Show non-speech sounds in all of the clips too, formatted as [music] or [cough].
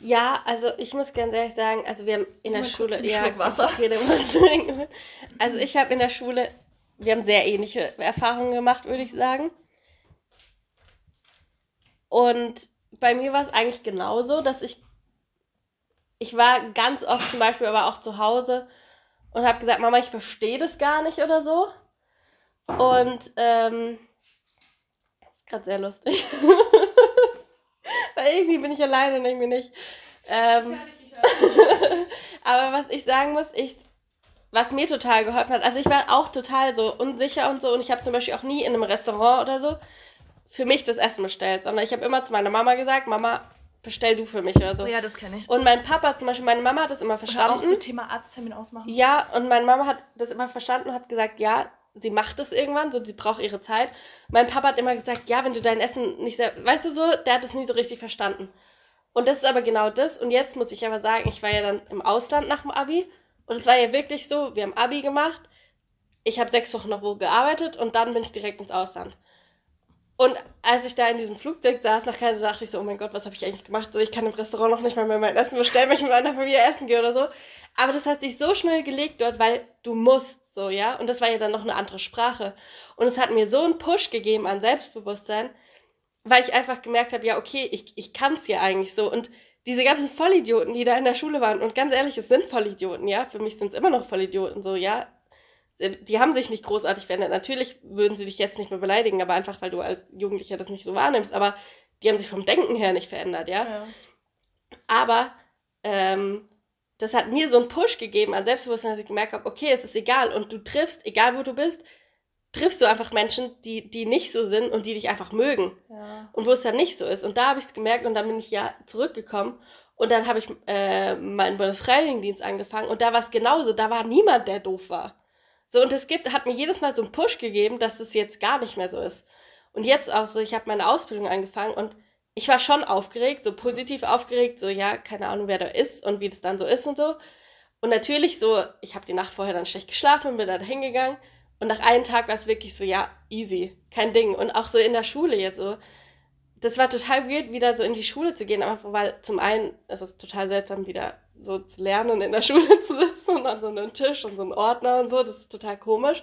Ja, also ich muss ganz ehrlich sagen, also wir haben in der Schule ja Wasser. Okay, also ich habe in der Schule, wir haben sehr ähnliche Erfahrungen gemacht, würde ich sagen. Und bei mir war es eigentlich genauso, dass ich ich war ganz oft zum Beispiel aber auch zu Hause und habe gesagt, Mama, ich verstehe das gar nicht oder so. Und ähm, das ist gerade sehr lustig. [laughs] [laughs] Weil irgendwie bin ich alleine und irgendwie nicht. Ähm, [laughs] aber was ich sagen muss, ich, was mir total geholfen hat, also ich war auch total so unsicher und so und ich habe zum Beispiel auch nie in einem Restaurant oder so für mich das Essen bestellt, sondern ich habe immer zu meiner Mama gesagt, Mama, bestell du für mich oder so. Oh ja, das kenne ich. Und mein Papa zum Beispiel, meine Mama hat das immer verstanden. Oder auch so Thema Arzttermin ausmachen. Ja, und meine Mama hat das immer verstanden und hat gesagt, ja, sie macht das irgendwann, so sie braucht ihre Zeit. Mein Papa hat immer gesagt, ja, wenn du dein Essen nicht sehr, weißt du so, der hat das nie so richtig verstanden. Und das ist aber genau das. Und jetzt muss ich aber sagen, ich war ja dann im Ausland nach dem Abi. Und es war ja wirklich so, wir haben Abi gemacht. Ich habe sechs Wochen noch wo gearbeitet und dann bin ich direkt ins Ausland. Und als ich da in diesem Flugzeug saß, nach Kanada, dachte ich so, oh mein Gott, was habe ich eigentlich gemacht? So, ich kann im Restaurant noch nicht mal mehr mein Essen bestellen, wenn ich mit meiner Familie essen gehe oder so. Aber das hat sich so schnell gelegt dort, weil du musst so, ja. Und das war ja dann noch eine andere Sprache. Und es hat mir so einen Push gegeben an Selbstbewusstsein, weil ich einfach gemerkt habe, ja, okay, ich, ich kann es ja eigentlich so. Und diese ganzen Vollidioten, die da in der Schule waren, und ganz ehrlich, es sind Vollidioten, ja. Für mich sind es immer noch Vollidioten, so, ja die haben sich nicht großartig verändert. Natürlich würden sie dich jetzt nicht mehr beleidigen, aber einfach, weil du als Jugendlicher das nicht so wahrnimmst. Aber die haben sich vom Denken her nicht verändert, ja. ja. Aber ähm, das hat mir so einen Push gegeben an Selbstbewusstsein, dass ich gemerkt habe, okay, es ist egal. Und du triffst, egal wo du bist, triffst du einfach Menschen, die, die nicht so sind und die dich einfach mögen. Ja. Und wo es dann nicht so ist. Und da habe ich es gemerkt und dann bin ich ja zurückgekommen. Und dann habe ich äh, meinen Bundesfreiwilligendienst angefangen und da war es genauso. Da war niemand, der doof war. So, und es gibt, hat mir jedes Mal so einen Push gegeben, dass es jetzt gar nicht mehr so ist. Und jetzt auch so, ich habe meine Ausbildung angefangen und ich war schon aufgeregt, so positiv aufgeregt, so ja, keine Ahnung, wer da ist und wie das dann so ist und so. Und natürlich so, ich habe die Nacht vorher dann schlecht geschlafen und bin dann hingegangen. Und nach einem Tag war es wirklich so, ja, easy, kein Ding. Und auch so in der Schule jetzt so, das war total weird, wieder so in die Schule zu gehen, einfach weil zum einen ist es total seltsam, wieder so zu lernen und in der [laughs] Schule zu sitzen und an so einem Tisch und so einem Ordner und so, das ist total komisch.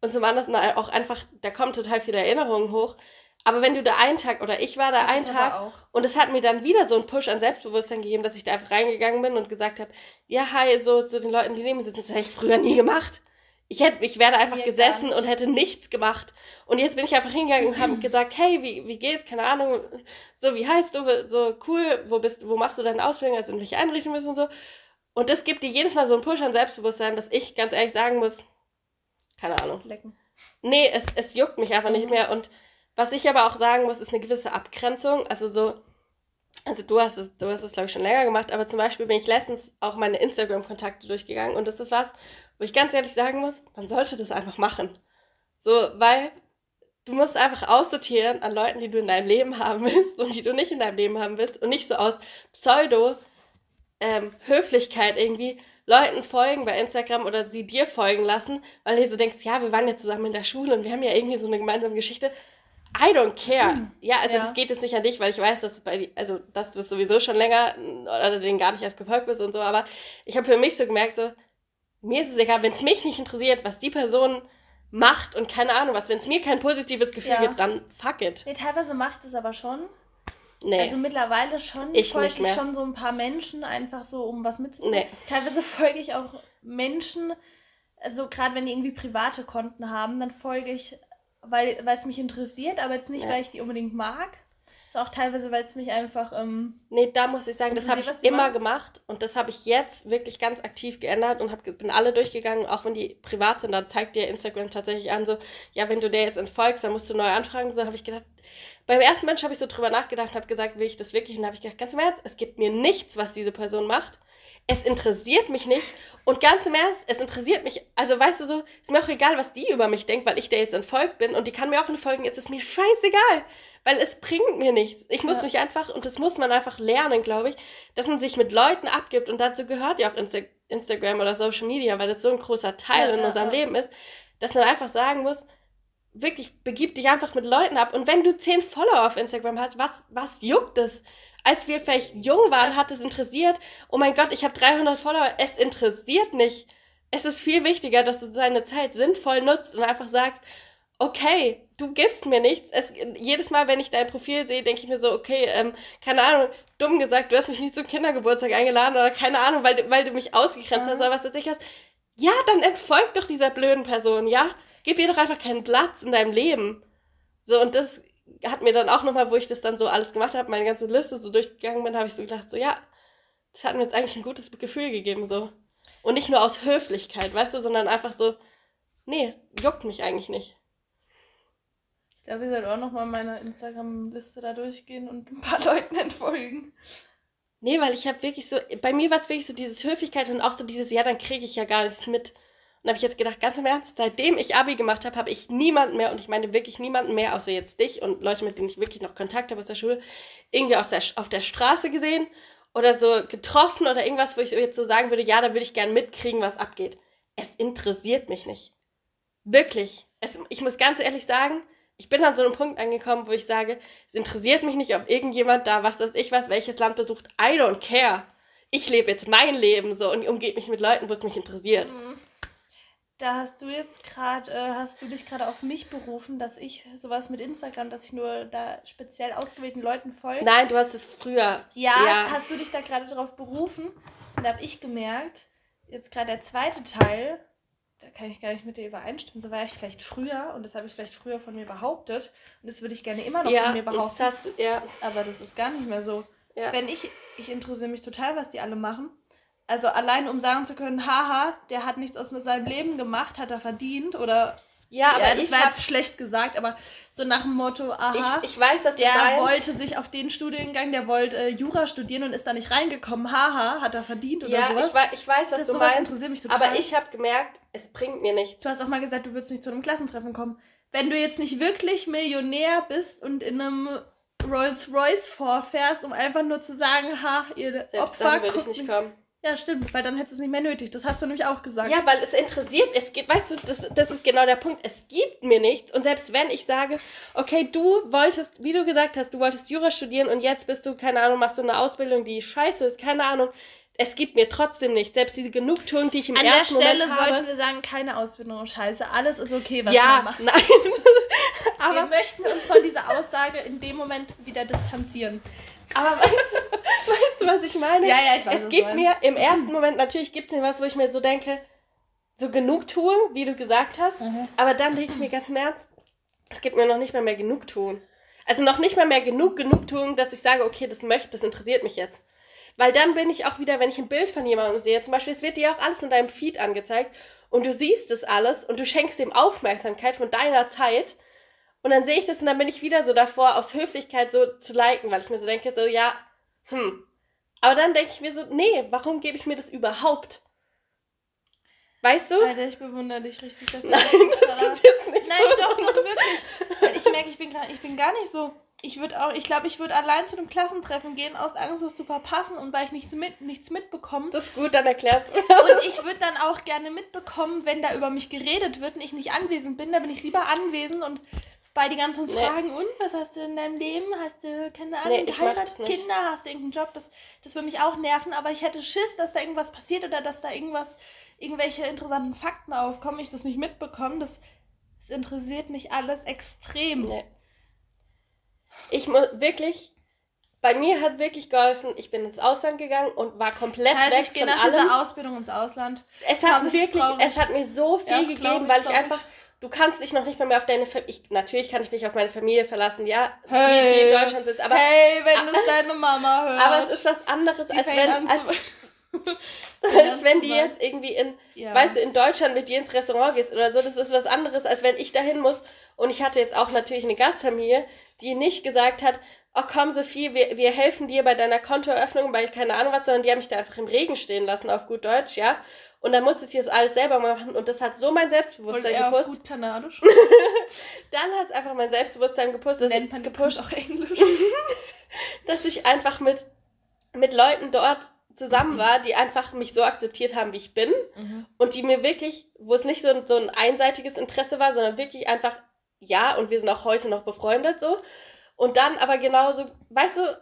Und zum anderen auch einfach, da kommen total viele Erinnerungen hoch. Aber wenn du da einen Tag, oder ich war da einen Tag, und es hat mir dann wieder so einen Push an Selbstbewusstsein gegeben, dass ich da einfach reingegangen bin und gesagt habe, ja, hi, so zu den Leuten, die neben mir sitzen, das hätte ich früher nie gemacht. Ich, hätte, ich wäre einfach gesessen und hätte nichts gemacht. Und jetzt bin ich einfach hingegangen und habe [clears throat] gesagt, hey, wie, wie geht's? Keine Ahnung. So, wie heißt du? So, cool, wo bist wo machst du deine Ausbildung? Also in welche Einrichtung bist und so. Und das gibt dir jedes Mal so einen Push an Selbstbewusstsein, dass ich ganz ehrlich sagen muss, keine Ahnung. Lecken. Nee, es, es juckt mich einfach mhm. nicht mehr. Und was ich aber auch sagen muss, ist eine gewisse Abgrenzung. Also so, also du hast es, du hast es, glaube ich, schon länger gemacht, aber zum Beispiel bin ich letztens auch meine Instagram-Kontakte durchgegangen und das ist was, wo ich ganz ehrlich sagen muss, man sollte das einfach machen. So, weil du musst einfach aussortieren an Leuten, die du in deinem Leben haben willst und die du nicht in deinem Leben haben willst und nicht so aus Pseudo ähm, irgendwie Leuten folgen bei Instagram oder sie dir folgen lassen, weil du so denkst, ja, wir waren ja zusammen in der Schule und wir haben ja irgendwie so eine gemeinsame Geschichte. I don't care. Hm. Ja, also ja. das geht jetzt nicht an dich, weil ich weiß, dass, bei, also, dass du das sowieso schon länger oder denen gar nicht erst gefolgt bist und so, aber ich habe für mich so gemerkt, so, mir ist es egal, wenn es mich nicht interessiert, was die Person macht und keine Ahnung was, wenn es mir kein positives Gefühl ja. gibt, dann fuck it. Nee, teilweise macht es aber schon. Nee. Also mittlerweile schon ich folge ich schon so ein paar Menschen einfach so, um was mitzukriegen. Nee. Teilweise folge ich auch Menschen, also gerade wenn die irgendwie private Konten haben, dann folge ich weil es mich interessiert, aber jetzt nicht, ja. weil ich die unbedingt mag. Ist auch teilweise, weil es mich einfach. Ähm, nee, da muss ich sagen, das habe ich immer gemacht und das habe ich jetzt wirklich ganz aktiv geändert und hab, bin alle durchgegangen, auch wenn die privat sind, dann zeigt dir Instagram tatsächlich an, so, ja, wenn du der jetzt entfolgst, dann musst du neue Anfragen. So habe ich gedacht, beim ersten Mensch habe ich so drüber nachgedacht, habe gesagt, will ich das wirklich? Und habe ich gedacht, ganz im Ernst, es gibt mir nichts, was diese Person macht es interessiert mich nicht. Und ganz im Ernst, es interessiert mich, also weißt du so, ist mir auch egal, was die über mich denkt, weil ich der jetzt entfolgt bin und die kann mir auch entfolgen, jetzt ist mir scheißegal, weil es bringt mir nichts. Ich muss ja. mich einfach, und das muss man einfach lernen, glaube ich, dass man sich mit Leuten abgibt und dazu gehört ja auch Insta Instagram oder Social Media, weil das so ein großer Teil ja, in ja, unserem Leben ist, dass man einfach sagen muss, wirklich, begib dich einfach mit Leuten ab. Und wenn du zehn Follower auf Instagram hast, was, was juckt es? Als wir vielleicht jung waren, hat es interessiert. Oh mein Gott, ich habe 300 Follower. Es interessiert nicht. Es ist viel wichtiger, dass du deine Zeit sinnvoll nutzt und einfach sagst, okay, du gibst mir nichts. Es, jedes Mal, wenn ich dein Profil sehe, denke ich mir so, okay, ähm, keine Ahnung, dumm gesagt, du hast mich nie zum Kindergeburtstag eingeladen oder keine Ahnung, weil, weil du mich ausgegrenzt ja. hast oder was du dich hast. Ja, dann entfolgt doch dieser blöden Person, ja? Gib ihr doch einfach keinen Platz in deinem Leben. So, und das hat mir dann auch nochmal, wo ich das dann so alles gemacht habe, meine ganze Liste so durchgegangen bin, habe ich so gedacht, so, ja, das hat mir jetzt eigentlich ein gutes Gefühl gegeben, so. Und nicht nur aus Höflichkeit, weißt du, sondern einfach so, nee, juckt mich eigentlich nicht. Ich glaube, ich sollte auch nochmal meine Instagram-Liste da durchgehen und ein paar [laughs] Leuten entfolgen. Nee, weil ich habe wirklich so, bei mir war es wirklich so dieses Höflichkeit und auch so dieses, ja, dann kriege ich ja gar nichts mit. Und habe ich jetzt gedacht, ganz im Ernst, seitdem ich Abi gemacht habe, habe ich niemanden mehr, und ich meine wirklich niemanden mehr, außer jetzt dich und Leute, mit denen ich wirklich noch Kontakt habe aus der Schule, irgendwie aus der, auf der Straße gesehen oder so getroffen oder irgendwas, wo ich jetzt so sagen würde, ja, da würde ich gern mitkriegen, was abgeht. Es interessiert mich nicht. Wirklich. Es, ich muss ganz ehrlich sagen, ich bin an so einem Punkt angekommen, wo ich sage, es interessiert mich nicht, ob irgendjemand da, was weiß ich was, welches Land besucht. I don't care. Ich lebe jetzt mein Leben so und umgebe mich mit Leuten, wo es mich interessiert. Mhm. Da hast du jetzt gerade, äh, hast du dich gerade auf mich berufen, dass ich sowas mit Instagram, dass ich nur da speziell ausgewählten Leuten folge. Nein, du hast es früher. Ja, ja. hast du dich da gerade darauf berufen? Und da habe ich gemerkt, jetzt gerade der zweite Teil, da kann ich gar nicht mit dir übereinstimmen. So war ich vielleicht früher und das habe ich vielleicht früher von mir behauptet und das würde ich gerne immer noch ja, von mir behaupten. Hast du, ja. Aber das ist gar nicht mehr so. Ja. Wenn ich, ich interessiere mich total, was die alle machen. Also allein um sagen zu können, haha, der hat nichts aus mit seinem Leben gemacht, hat er verdient oder ja, aber ja, das ich war jetzt schlecht gesagt, aber so nach dem Motto, aha, ich, ich weiß, was der wollte sich auf den Studiengang, der wollte äh, Jura studieren und ist da nicht reingekommen, haha, hat er verdient oder ja, sowas. Ja, ich, ich weiß, was das du meinst, mich total. aber ich habe gemerkt, es bringt mir nichts. Du hast auch mal gesagt, du würdest nicht zu einem Klassentreffen kommen. Wenn du jetzt nicht wirklich Millionär bist und in einem Rolls Royce vorfährst, um einfach nur zu sagen, ha, ihr Selbst Opfer, dann würde ich nicht kommen. Ja, stimmt, weil dann hättest du es nicht mehr nötig. Das hast du nämlich auch gesagt. Ja, weil es interessiert, es gibt, weißt du, das, das ist genau der Punkt. Es gibt mir nichts. Und selbst wenn ich sage, okay, du wolltest, wie du gesagt hast, du wolltest Jura studieren und jetzt bist du, keine Ahnung, machst du eine Ausbildung, die scheiße ist, keine Ahnung. Es gibt mir trotzdem nichts. Selbst diese Genugtuung, die ich im An ersten Moment habe. An der Stelle wollten wir sagen, keine Ausbildung ist scheiße. Alles ist okay, was ja, man macht. nein. [laughs] Aber wir möchten uns von dieser Aussage in dem Moment wieder distanzieren. Aber weißt du, weißt du, was ich meine? Ja, ja, ich weiß. Es gibt mir im ersten Moment, natürlich gibt es mir was, wo ich mir so denke, so Genugtuung, wie du gesagt hast. Mhm. Aber dann denke ich mir ganz im Ernst, es gibt mir noch nicht mal mehr Genugtuung. Also noch nicht mal mehr genug Genugtuung, dass ich sage, okay, das möchte, das interessiert mich jetzt. Weil dann bin ich auch wieder, wenn ich ein Bild von jemandem sehe, zum Beispiel, es wird dir auch alles in deinem Feed angezeigt und du siehst es alles und du schenkst ihm Aufmerksamkeit von deiner Zeit und dann sehe ich das und dann bin ich wieder so davor, aus Höflichkeit so zu liken, weil ich mir so denke, so, ja, hm. Aber dann denke ich mir so, nee, warum gebe ich mir das überhaupt? Weißt du? Alter, ich bewundere dich richtig dafür. Nein, das ist jetzt nicht Nein, so. doch, doch, wirklich. Ich merke, ich bin, ich bin gar nicht so. Ich würde auch, ich glaube, ich würde allein zu einem Klassentreffen gehen, aus Angst, das zu verpassen und weil ich nichts, mit, nichts mitbekomme. Das ist gut, dann erklärst du. Und ich würde dann auch gerne mitbekommen, wenn da über mich geredet wird und ich nicht anwesend bin, da bin ich lieber anwesend und bei die ganzen Fragen, nee. und was hast du in deinem Leben? Hast du, keine Ahnung, nee, geheiratet, Kinder, hast du irgendeinen Job? Das, das würde mich auch nerven, aber ich hätte Schiss, dass da irgendwas passiert oder dass da irgendwas, irgendwelche interessanten Fakten aufkommen, ich das nicht mitbekomme. Das, das interessiert mich alles extrem. Nee. Ich muss wirklich, bei mir hat wirklich geholfen, ich bin ins Ausland gegangen und war komplett das heißt, weg ich gehe nach allem. Ausbildung ins Ausland. Es hat wirklich, es hat mir so viel gegeben, weil ich einfach du kannst dich noch nicht mal mehr auf deine Familie. Natürlich kann ich mich auf meine Familie verlassen, ja, hey, die, die in Deutschland sitzt. Aber, hey, wenn das deine Mama [laughs] hört. Aber es ist was anderes, als wenn. Als, [laughs] als wenn die jetzt irgendwie in, ja. weißt du, in Deutschland mit dir ins Restaurant gehst oder so, das ist was anderes, als wenn ich dahin muss. Und ich hatte jetzt auch natürlich eine Gastfamilie, die nicht gesagt hat, oh komm Sophie, wir, wir helfen dir bei deiner Kontoeröffnung, bei keine Ahnung was, sondern die haben mich da einfach im Regen stehen lassen, auf gut Deutsch, ja. Und dann musste ich das alles selber machen und das hat so mein Selbstbewusstsein Voll gepusht. Auf gut Kanadisch. [laughs] dann hat es einfach mein Selbstbewusstsein gepusht, dass Nennt man gepusht, auch Englisch. [laughs] dass ich einfach mit, mit Leuten dort zusammen war, die einfach mich so akzeptiert haben, wie ich bin mhm. und die mir wirklich, wo es nicht so, so ein einseitiges Interesse war, sondern wirklich einfach, ja, und wir sind auch heute noch befreundet so. Und dann aber genauso, weißt du,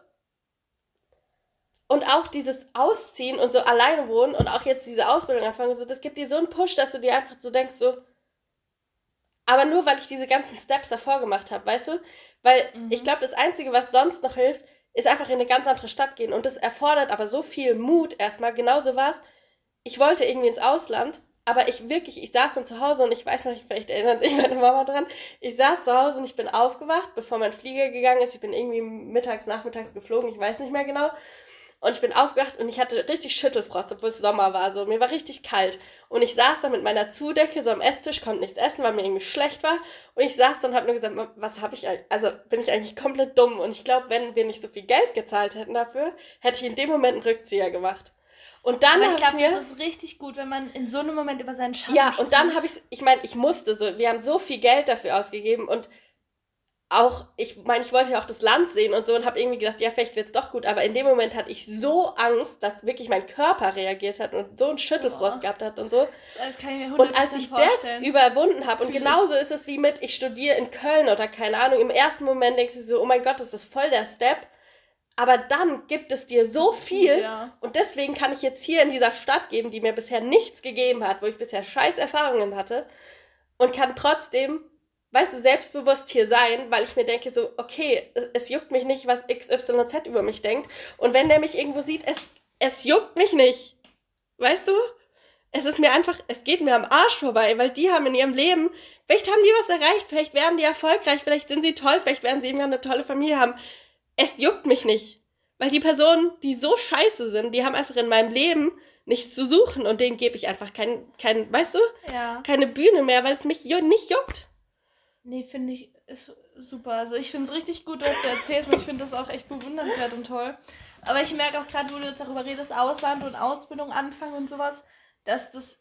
Und auch dieses Ausziehen und so alleine wohnen und auch jetzt diese Ausbildung anfangen, so, das gibt dir so einen Push, dass du dir einfach so denkst, so, aber nur weil ich diese ganzen Steps davor gemacht habe, weißt du? Weil mhm. ich glaube, das Einzige, was sonst noch hilft, ist einfach in eine ganz andere Stadt gehen. Und das erfordert aber so viel Mut erstmal. Genauso war es. Ich wollte irgendwie ins Ausland, aber ich wirklich, ich saß dann zu Hause und ich weiß noch, vielleicht erinnert sich meine Mama dran. Ich saß zu Hause und ich bin aufgewacht, bevor mein Flieger gegangen ist. Ich bin irgendwie mittags, nachmittags geflogen, ich weiß nicht mehr genau. Und ich bin aufgewacht und ich hatte richtig Schüttelfrost, obwohl es Sommer war. So. Mir war richtig kalt. Und ich saß da mit meiner Zudecke so am Esstisch, konnte nichts essen, weil mir irgendwie schlecht war. Und ich saß da und habe nur gesagt, was habe ich eigentlich, also bin ich eigentlich komplett dumm. Und ich glaube, wenn wir nicht so viel Geld gezahlt hätten dafür, hätte ich in dem Moment einen Rückzieher gemacht. Und dann Aber ich glaube, das ist richtig gut, wenn man in so einem Moment über seinen Schatten Ja, und dann habe ich, ich meine, ich musste so, wir haben so viel Geld dafür ausgegeben und auch, ich meine, ich wollte ja auch das Land sehen und so und habe irgendwie gedacht, ja, vielleicht wird es doch gut, aber in dem Moment hatte ich so Angst, dass wirklich mein Körper reagiert hat und so einen Schüttelfrost oh. gehabt hat und so. Das kann ich mir und als ich vorstellen. das überwunden habe, und genauso ich. ist es wie mit, ich studiere in Köln oder keine Ahnung, im ersten Moment denkst du so, oh mein Gott, ist das voll der Step. Aber dann gibt es dir so viel gut, ja. und deswegen kann ich jetzt hier in dieser Stadt geben, die mir bisher nichts gegeben hat, wo ich bisher scheiß Erfahrungen hatte und kann trotzdem weißt du, selbstbewusst hier sein, weil ich mir denke so, okay, es, es, juckt mich nicht, was XYZ über mich denkt. Und wenn der mich irgendwo sieht, es, es juckt mich nicht. Weißt du? Es ist mir einfach, es geht mir am Arsch vorbei, weil die haben in ihrem Leben, vielleicht haben die was erreicht, vielleicht werden die erfolgreich, vielleicht sind sie toll, vielleicht werden sie irgendwann eine tolle Familie haben. Es juckt mich nicht. Weil die Personen, die so scheiße sind, die haben einfach in meinem Leben nichts zu suchen und denen gebe ich einfach kein, kein, weißt du, ja. keine Bühne mehr, weil es mich nicht juckt. Nee, finde ich, ist super. Also ich finde es richtig gut, was du erzählst und ich finde das auch echt bewundernswert und toll. Aber ich merke auch gerade, wo du jetzt darüber redest, Ausland und Ausbildung anfangen und sowas, dass das,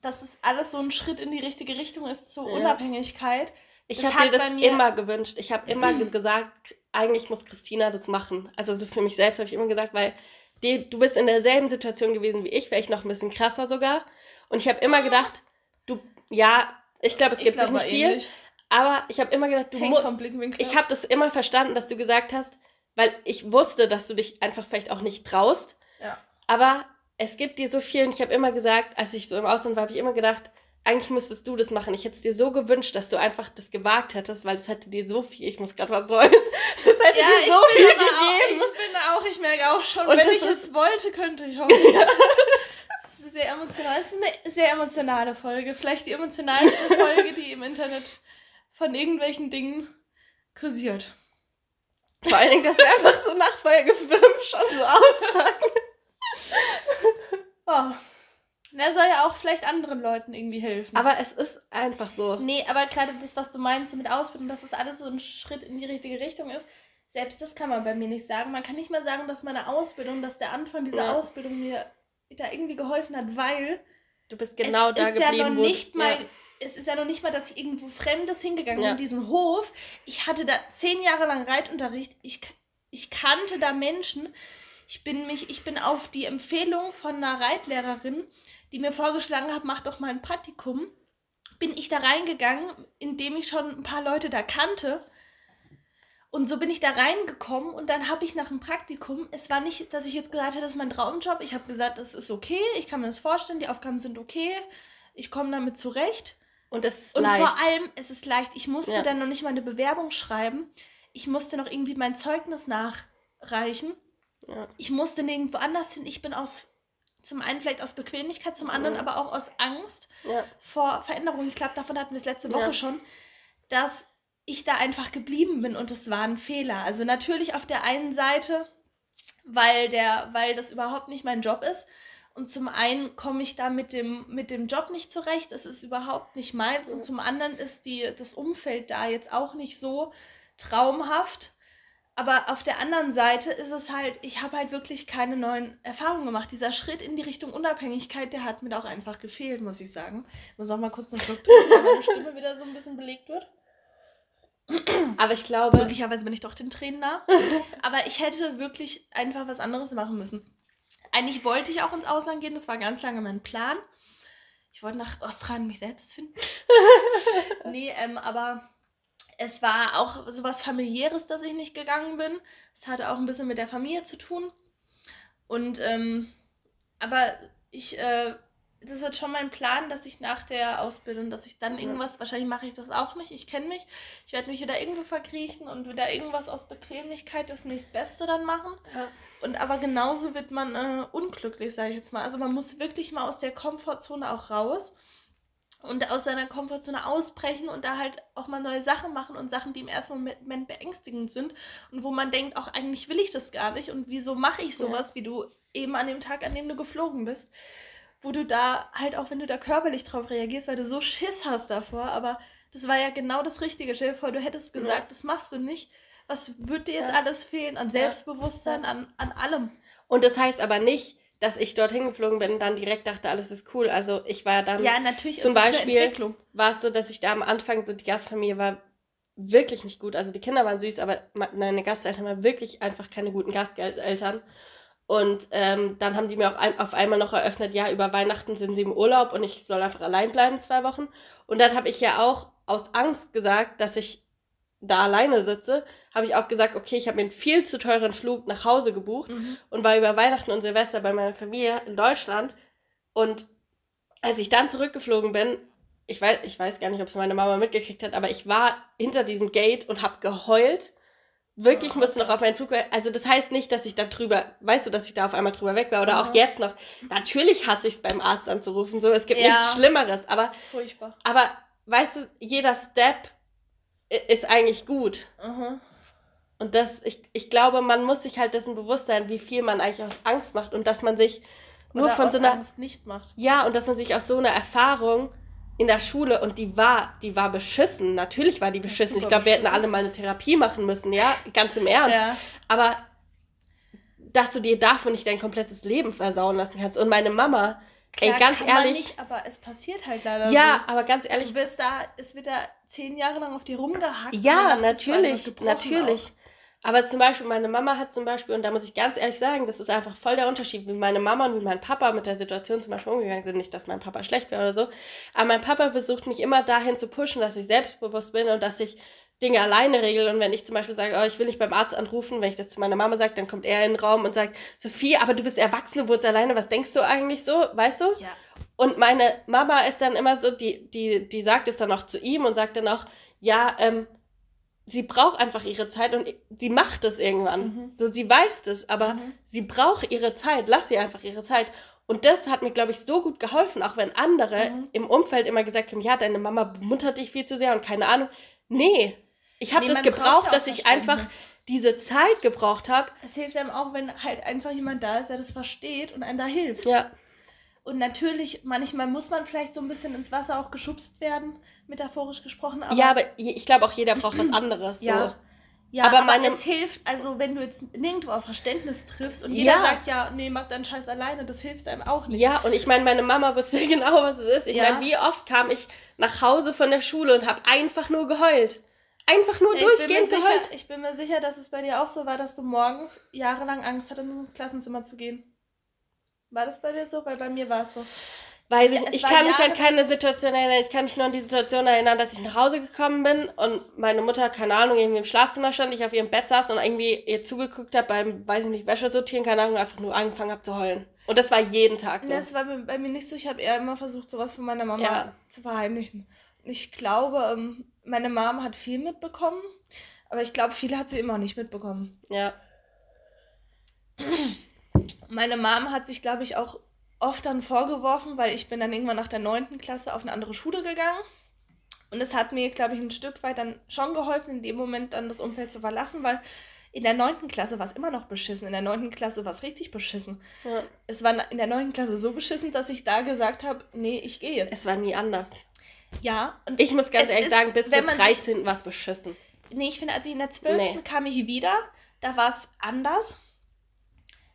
dass das alles so ein Schritt in die richtige Richtung ist zur ja. Unabhängigkeit. Ich habe dir das immer gewünscht. Ich habe immer mhm. gesagt, eigentlich muss Christina das machen. Also so für mich selbst habe ich immer gesagt, weil die, du bist in derselben Situation gewesen wie ich, vielleicht noch ein bisschen krasser sogar. Und ich habe immer gedacht, du, ja, ich glaube, es gibt sich nicht viel. Ähnlich. Aber ich habe immer gedacht, du musst. Ich habe das immer verstanden, dass du gesagt hast, weil ich wusste, dass du dich einfach vielleicht auch nicht traust. Ja. Aber es gibt dir so viel und ich habe immer gesagt, als ich so im Ausland war, habe ich immer gedacht, eigentlich müsstest du das machen. Ich hätte es dir so gewünscht, dass du einfach das gewagt hättest, weil es hätte dir so viel, ich muss gerade was wollen, [laughs] das hätte ja, dir so viel gegeben. Auch, ich finde auch, ich merke auch schon, und wenn ich es wollte, könnte ich. [laughs] Ja. Das ist sehr emotional. Das ist eine sehr emotionale Folge. Vielleicht die emotionalste [laughs] Folge, die im Internet von irgendwelchen Dingen kursiert. Vor allen Dingen, dass er einfach so nach Folge 5 schon so aussagen. oh. Der soll ja auch vielleicht anderen Leuten irgendwie helfen. Aber es ist einfach so. Nee, aber gerade das, was du meinst so mit Ausbildung, dass das alles so ein Schritt in die richtige Richtung ist, selbst das kann man bei mir nicht sagen. Man kann nicht mal sagen, dass meine Ausbildung, dass der Anfang dieser ja. Ausbildung mir da irgendwie geholfen hat, weil du bist genau da geblieben. Es ist ja noch nicht mal ja es ist ja noch nicht mal, dass ich irgendwo Fremdes hingegangen bin, ja. in diesen Hof. Ich hatte da zehn Jahre lang Reitunterricht. Ich, ich kannte da Menschen. Ich bin, mich, ich bin auf die Empfehlung von einer Reitlehrerin, die mir vorgeschlagen hat, mach doch mal ein Praktikum, bin ich da reingegangen, indem ich schon ein paar Leute da kannte. Und so bin ich da reingekommen und dann habe ich nach dem Praktikum, es war nicht, dass ich jetzt gesagt hätte, das ist mein Traumjob. Ich habe gesagt, das ist okay, ich kann mir das vorstellen, die Aufgaben sind okay, ich komme damit zurecht. Und es ist Und leicht. vor allem, es ist leicht. Ich musste ja. dann noch nicht mal eine Bewerbung schreiben. Ich musste noch irgendwie mein Zeugnis nachreichen. Ja. Ich musste nirgendwo anders hin. Ich bin aus, zum einen vielleicht aus Bequemlichkeit, zum anderen mhm. aber auch aus Angst ja. vor Veränderungen. Ich glaube, davon hatten wir es letzte Woche schon, dass ich da einfach geblieben bin und es war ein Fehler. Also natürlich auf der einen Seite, weil, der, weil das überhaupt nicht mein Job ist. Und zum einen komme ich da mit dem, mit dem Job nicht zurecht, es ist überhaupt nicht meins. Und zum anderen ist die, das Umfeld da jetzt auch nicht so traumhaft. Aber auf der anderen Seite ist es halt, ich habe halt wirklich keine neuen Erfahrungen gemacht. Dieser Schritt in die Richtung Unabhängigkeit, der hat mir auch einfach gefehlt, muss ich sagen. Ich muss auch mal kurz einen Schluck trinken, weil meine Stimme wieder so ein bisschen belegt wird. Aber ich glaube. Möglicherweise bin ich doch den Tränen nah. [laughs] Aber ich hätte wirklich einfach was anderes machen müssen. Eigentlich wollte ich auch ins Ausland gehen, das war ganz lange mein Plan. Ich wollte nach Australien mich selbst finden. [laughs] nee, ähm, aber es war auch so was familiäres, dass ich nicht gegangen bin. Es hatte auch ein bisschen mit der Familie zu tun. Und, ähm, aber ich, äh, das ist halt schon mein Plan, dass ich nach der Ausbildung, dass ich dann irgendwas, ja. wahrscheinlich mache ich das auch nicht, ich kenne mich, ich werde mich wieder irgendwo verkriechen und wieder irgendwas aus Bequemlichkeit das nächstbeste dann machen. Ja. Und aber genauso wird man äh, unglücklich, sage ich jetzt mal. Also man muss wirklich mal aus der Komfortzone auch raus und aus seiner Komfortzone ausbrechen und da halt auch mal neue Sachen machen und Sachen, die im ersten Moment beängstigend sind und wo man denkt, auch eigentlich will ich das gar nicht und wieso mache ich sowas, ja. wie du eben an dem Tag, an dem du geflogen bist, wo du da halt auch, wenn du da körperlich drauf reagierst, weil du so Schiss hast davor, aber das war ja genau das Richtige. Stell dir vor, du hättest gesagt, ja. das machst du nicht. Was wird dir jetzt ja. alles fehlen an Selbstbewusstsein, an, an allem? Und das heißt aber nicht, dass ich dorthin geflogen bin und dann direkt dachte, alles ist cool. Also ich war dann ja, natürlich zum Beispiel war es so, dass ich da am Anfang so die Gastfamilie war wirklich nicht gut. Also die Kinder waren süß, aber meine Gasteltern waren wirklich einfach keine guten Gasteltern. Und ähm, dann haben die mir auch ein, auf einmal noch eröffnet, ja, über Weihnachten sind sie im Urlaub und ich soll einfach allein bleiben zwei Wochen. Und dann habe ich ja auch aus Angst gesagt, dass ich da alleine sitze, habe ich auch gesagt, okay, ich habe mir einen viel zu teuren Flug nach Hause gebucht mhm. und war über Weihnachten und Silvester bei meiner Familie in Deutschland. Und als ich dann zurückgeflogen bin, ich weiß, ich weiß gar nicht, ob es meine Mama mitgekriegt hat, aber ich war hinter diesem Gate und habe geheult. Wirklich oh, musste noch auf meinen Flug. Also das heißt nicht, dass ich da drüber, weißt du, dass ich da auf einmal drüber weg war oder mhm. auch jetzt noch. Natürlich hasse ich es beim Arzt anzurufen. So, es gibt ja. nichts Schlimmeres. Aber, Furchtbar. aber weißt du, jeder Step ist eigentlich gut. Mhm. Und das, ich, ich glaube, man muss sich halt dessen bewusst sein, wie viel man eigentlich aus Angst macht und dass man sich nur Oder von so einer Angst nicht macht. Ja, und dass man sich aus so einer Erfahrung in der Schule und die war, die war beschissen. Natürlich war die beschissen. Ich glaube, wir hätten alle mal eine Therapie machen müssen, ja, ganz im Ernst. Ja. Aber dass du dir davon nicht dein komplettes Leben versauen lassen kannst. Und meine Mama, Klar, Ey, ganz ehrlich. Nicht, aber es passiert halt leider Ja, so. aber ganz ehrlich. Du wirst da, es wird da zehn Jahre lang auf dir rumgehackt. Ja, natürlich, natürlich. Auch. Aber zum Beispiel, meine Mama hat zum Beispiel, und da muss ich ganz ehrlich sagen, das ist einfach voll der Unterschied, wie meine Mama und wie mein Papa mit der Situation zum Beispiel umgegangen sind. Nicht, dass mein Papa schlecht wäre oder so. Aber mein Papa versucht mich immer dahin zu pushen, dass ich selbstbewusst bin und dass ich Dinge alleine regel. Und wenn ich zum Beispiel sage, oh, ich will nicht beim Arzt anrufen, wenn ich das zu meiner Mama sage, dann kommt er in den Raum und sagt, Sophie, aber du bist Erwachsene, wurdest alleine, was denkst du eigentlich so, weißt du? Ja. Und meine Mama ist dann immer so, die, die, die sagt es dann auch zu ihm und sagt dann auch, ja, ähm, sie braucht einfach ihre Zeit und sie macht es irgendwann. Mhm. So, sie weiß das, aber mhm. sie braucht ihre Zeit, lass sie einfach ihre Zeit. Und das hat mir, glaube ich, so gut geholfen, auch wenn andere mhm. im Umfeld immer gesagt haben, ja, deine Mama bemuttert dich viel zu sehr und keine Ahnung. Nee, ich habe nee, das gebraucht, dass ich einfach diese Zeit gebraucht habe. Es hilft einem auch, wenn halt einfach jemand da ist, der das versteht und einem da hilft. Ja. Und natürlich, manchmal muss man vielleicht so ein bisschen ins Wasser auch geschubst werden, metaphorisch gesprochen. Aber ja, aber ich glaube auch jeder braucht was [clears throat] anderes. Ja. So. Ja, aber, aber es hilft, also wenn du jetzt nirgendwo auf Verständnis triffst und jeder ja. sagt ja, nee, mach deinen Scheiß alleine, das hilft einem auch nicht. Ja, und ich meine, meine Mama wusste [laughs] genau, was es ist. Ich ja. meine, wie oft kam ich nach Hause von der Schule und habe einfach nur geheult. Einfach nur ich durchgehend bin sicher, Ich bin mir sicher, dass es bei dir auch so war, dass du morgens jahrelang Angst hattest, ins Klassenzimmer zu gehen. War das bei dir so? Weil bei mir war es so. Weiß ich, ja, ich kann mich an keine Situation erinnern. Ich kann mich nur an die Situation erinnern, dass ich nach Hause gekommen bin und meine Mutter, keine Ahnung, irgendwie im Schlafzimmer stand, ich auf ihrem Bett saß und irgendwie ihr zugeguckt habe beim, weiß ich nicht, Wäsche sortieren, keine Ahnung, einfach nur angefangen habe zu heulen. Und das war jeden Tag so. Das war bei mir nicht so. Ich habe eher immer versucht, sowas von meiner Mama ja. zu verheimlichen. Ich glaube, ähm, meine Mom hat viel mitbekommen, aber ich glaube, viele hat sie immer nicht mitbekommen. Ja. Meine Mom hat sich, glaube ich, auch oft dann vorgeworfen, weil ich bin dann irgendwann nach der 9. Klasse auf eine andere Schule gegangen. Und es hat mir, glaube ich, ein Stück weit dann schon geholfen, in dem Moment dann das Umfeld zu verlassen, weil in der 9. Klasse war es immer noch beschissen. In der 9. Klasse war es richtig beschissen. Ja. Es war in der 9. Klasse so beschissen, dass ich da gesagt habe, nee, ich gehe jetzt. Es war nie anders. Ja. Und ich muss ganz ehrlich ist, sagen, bis zur 13. war es beschissen. Nee, ich finde, als ich in der 12. Nee. kam ich wieder, da war es anders.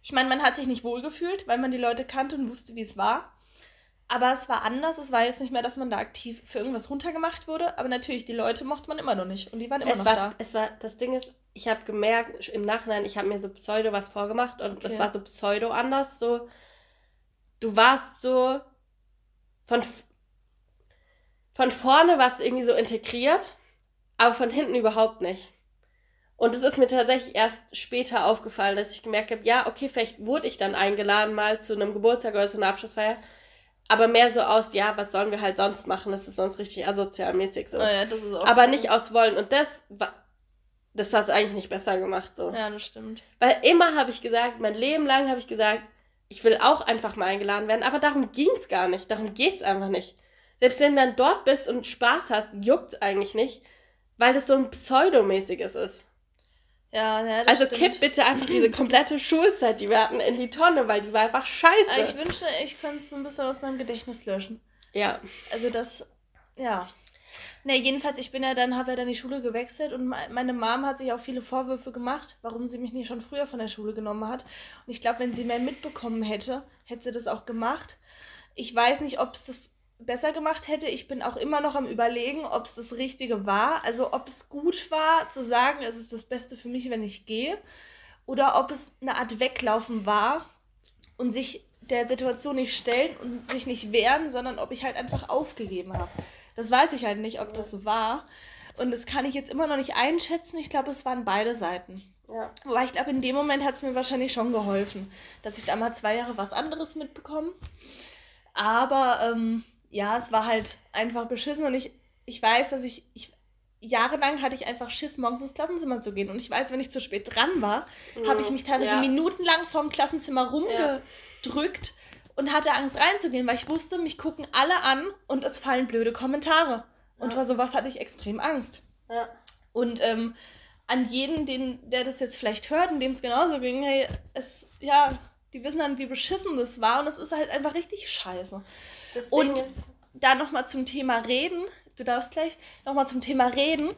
Ich meine, man hat sich nicht wohlgefühlt, weil man die Leute kannte und wusste, wie es war. Aber es war anders. Es war jetzt nicht mehr, dass man da aktiv für irgendwas runtergemacht wurde. Aber natürlich, die Leute mochte man immer noch nicht. Und die waren immer es noch war, da. Es war, das Ding ist, ich habe gemerkt, im Nachhinein, ich habe mir so pseudo was vorgemacht. Und es war so pseudo anders. So, du warst so von von vorne warst du irgendwie so integriert, aber von hinten überhaupt nicht. Und es ist mir tatsächlich erst später aufgefallen, dass ich gemerkt habe, ja, okay, vielleicht wurde ich dann eingeladen mal zu einem Geburtstag oder zu einer Abschlussfeier. Aber mehr so aus, ja, was sollen wir halt sonst machen? Das ist sonst richtig asozialmäßig so. Oh ja, das ist auch aber cool. nicht aus Wollen. Und das, das hat es eigentlich nicht besser gemacht so. Ja, das stimmt. Weil immer habe ich gesagt, mein Leben lang habe ich gesagt, ich will auch einfach mal eingeladen werden. Aber darum ging es gar nicht. Darum geht es einfach nicht. Selbst wenn du dann dort bist und Spaß hast, juckt es eigentlich nicht, weil das so ein pseudomäßiges ist. Ja, ja, das Also stimmt. kipp bitte einfach diese komplette Schulzeit, die wir hatten, in die Tonne, weil die war einfach scheiße. Ich wünschte, ich könnte es so ein bisschen aus meinem Gedächtnis löschen. Ja. Also das, ja. Ne, jedenfalls, ich bin ja dann, habe ja dann die Schule gewechselt und meine Mom hat sich auch viele Vorwürfe gemacht, warum sie mich nicht schon früher von der Schule genommen hat. Und ich glaube, wenn sie mehr mitbekommen hätte, hätte sie das auch gemacht. Ich weiß nicht, ob es das besser gemacht hätte. Ich bin auch immer noch am Überlegen, ob es das Richtige war. Also ob es gut war zu sagen, es ist das Beste für mich, wenn ich gehe. Oder ob es eine Art Weglaufen war und sich der Situation nicht stellen und sich nicht wehren, sondern ob ich halt einfach aufgegeben habe. Das weiß ich halt nicht, ob das so war. Und das kann ich jetzt immer noch nicht einschätzen. Ich glaube, es waren beide Seiten. Ja. Wobei ich glaube, in dem Moment hat es mir wahrscheinlich schon geholfen, dass ich da mal zwei Jahre was anderes mitbekomme. Aber ähm, ja, es war halt einfach beschissen und ich, ich weiß, dass ich, ich jahrelang hatte ich einfach Schiss, morgens ins Klassenzimmer zu gehen. Und ich weiß, wenn ich zu spät dran war, mhm. habe ich mich teilweise ja. minutenlang vorm Klassenzimmer rumgedrückt ja. und hatte Angst reinzugehen, weil ich wusste, mich gucken alle an und es fallen blöde Kommentare. Und vor sowas hatte ich extrem Angst. Ja. Und ähm, an jeden, den, der das jetzt vielleicht hört und dem es genauso ging, hey, es, ja, die wissen dann, wie beschissen das war und es ist halt einfach richtig scheiße. Und da nochmal zum Thema reden, du darfst gleich nochmal zum Thema reden.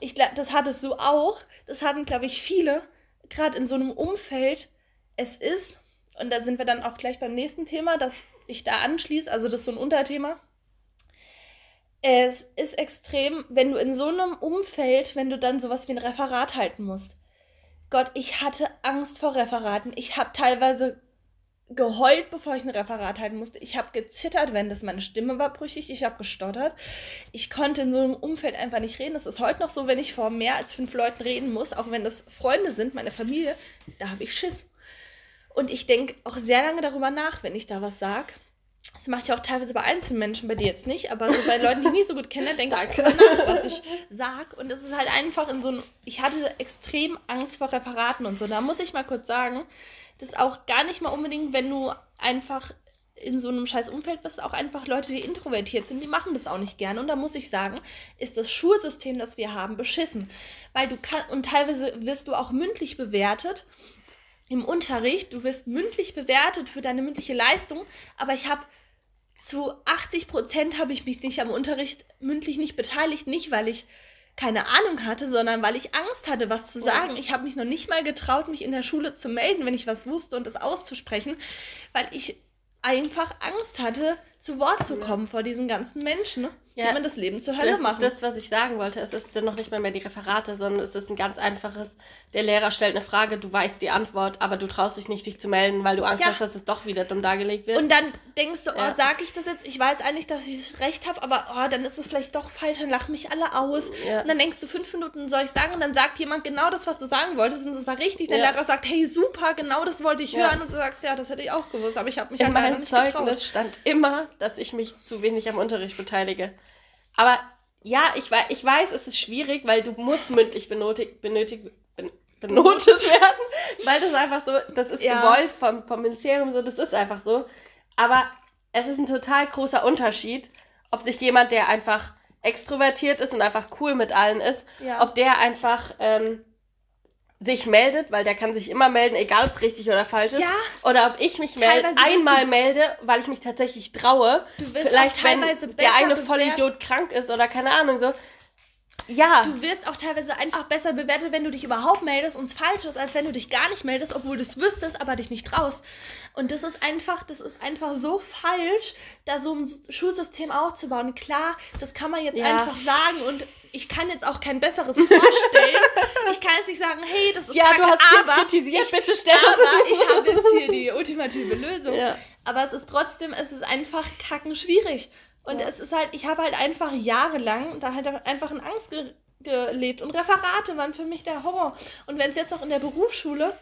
Ich glaube, das hattest du auch, das hatten, glaube ich, viele, gerade in so einem Umfeld. Es ist, und da sind wir dann auch gleich beim nächsten Thema, dass ich da anschließe, also das ist so ein Unterthema. Es ist extrem, wenn du in so einem Umfeld, wenn du dann sowas wie ein Referat halten musst. Gott, ich hatte Angst vor Referaten. Ich habe teilweise geheult, bevor ich ein Referat halten musste. Ich habe gezittert, wenn das meine Stimme war brüchig. Ich habe gestottert. Ich konnte in so einem Umfeld einfach nicht reden. Das ist heute noch so, wenn ich vor mehr als fünf Leuten reden muss, auch wenn das Freunde sind, meine Familie, da habe ich Schiss. Und ich denke auch sehr lange darüber nach, wenn ich da was sage. Das mache ich auch teilweise bei einzelnen Menschen, bei dir jetzt nicht, aber so bei Leuten, die ich nicht so gut kenne, denke ich nach, was ich sage. Und es ist halt einfach in so einem. Ich hatte extrem Angst vor Referaten und so. Da muss ich mal kurz sagen, das auch gar nicht mal unbedingt, wenn du einfach in so einem scheiß Umfeld bist, auch einfach Leute, die introvertiert sind, die machen das auch nicht gerne. Und da muss ich sagen, ist das Schulsystem, das wir haben, beschissen. Weil du kannst, und teilweise wirst du auch mündlich bewertet im Unterricht. Du wirst mündlich bewertet für deine mündliche Leistung, aber ich habe zu 80 Prozent habe ich mich nicht am Unterricht mündlich nicht beteiligt, nicht weil ich keine Ahnung hatte, sondern weil ich Angst hatte, was zu sagen. Ich habe mich noch nicht mal getraut, mich in der Schule zu melden, wenn ich was wusste und das auszusprechen, weil ich einfach Angst hatte, zu Wort zu kommen vor diesen ganzen Menschen, ne? Ja, die man das Leben zur Hölle das machen. Das ist das, was ich sagen wollte. Es ist ja noch nicht mal mehr die Referate, sondern es ist ein ganz einfaches, der Lehrer stellt eine Frage, du weißt die Antwort, aber du traust dich nicht, dich zu melden, weil du Angst ja. hast, dass es doch wieder dumm dargelegt wird. Und dann denkst du, oh, ja. sag ich das jetzt? Ich weiß eigentlich, dass ich recht habe, aber oh, dann ist es vielleicht doch falsch, dann lachen mich alle aus. Ja. Und dann denkst du, fünf Minuten soll ich sagen und dann sagt jemand genau das, was du sagen wolltest und das war richtig. Der Lehrer sagt, hey, super, genau das wollte ich hören und du sagst, ja, das hätte ich auch gewusst, aber ich habe mich In meinem Zeugnis stand immer, dass ich mich zu wenig am Unterricht beteilige. Aber ja, ich, ich weiß, es ist schwierig, weil du musst mündlich benotigt, benötigt, benotet werden, weil das einfach so, das ist ja. gewollt vom, vom Ministerium so, das ist einfach so. Aber es ist ein total großer Unterschied, ob sich jemand, der einfach extrovertiert ist und einfach cool mit allen ist, ja. ob der einfach ähm, sich meldet, weil der kann sich immer melden, egal ob es richtig oder falsch ist. Ja. Oder ob ich mich melde, einmal melde, weil ich mich tatsächlich traue. Du wirst Vielleicht, teilweise wenn der eine Vollidiot krank ist oder keine Ahnung so. Ja. Du wirst auch teilweise einfach besser bewertet, wenn du dich überhaupt meldest und es falsch ist, als wenn du dich gar nicht meldest, obwohl du es wüsstest, aber dich nicht traust. Und das ist einfach, das ist einfach so falsch, da so ein Schulsystem aufzubauen. Klar, das kann man jetzt ja. einfach sagen und ich kann jetzt auch kein besseres vorstellen. [laughs] ich kann jetzt nicht sagen, hey, das ist ja, kacke, du hast aber kritisiert, ich, bitte stell aber ich habe jetzt hier die ultimative Lösung. Ja. Aber es ist trotzdem, es ist einfach kacken schwierig. Und ja. es ist halt, ich habe halt einfach jahrelang da halt einfach in Angst gelebt. Und Referate waren für mich der Horror. Und wenn es jetzt auch in der Berufsschule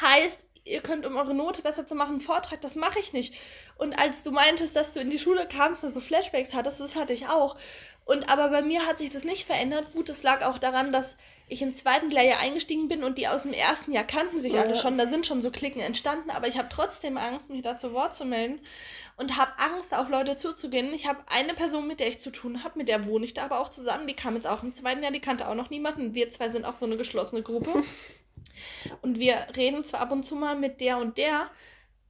heißt, ihr könnt, um eure Note besser zu machen, einen Vortrag, das mache ich nicht. Und als du meintest, dass du in die Schule kamst, dass du Flashbacks hattest, das hatte ich auch. Und aber bei mir hat sich das nicht verändert. Gut, das lag auch daran, dass ich im zweiten Lehrjahr eingestiegen bin und die aus dem ersten Jahr kannten sich ja. alle schon. Da sind schon so Klicken entstanden, aber ich habe trotzdem Angst, mich da zu Wort zu melden und habe Angst, auf Leute zuzugehen. Ich habe eine Person, mit der ich zu tun habe, mit der wohne ich da aber auch zusammen. Die kam jetzt auch im zweiten Jahr, die kannte auch noch niemanden. Wir zwei sind auch so eine geschlossene Gruppe. [laughs] und wir reden zwar ab und zu mal mit der und der,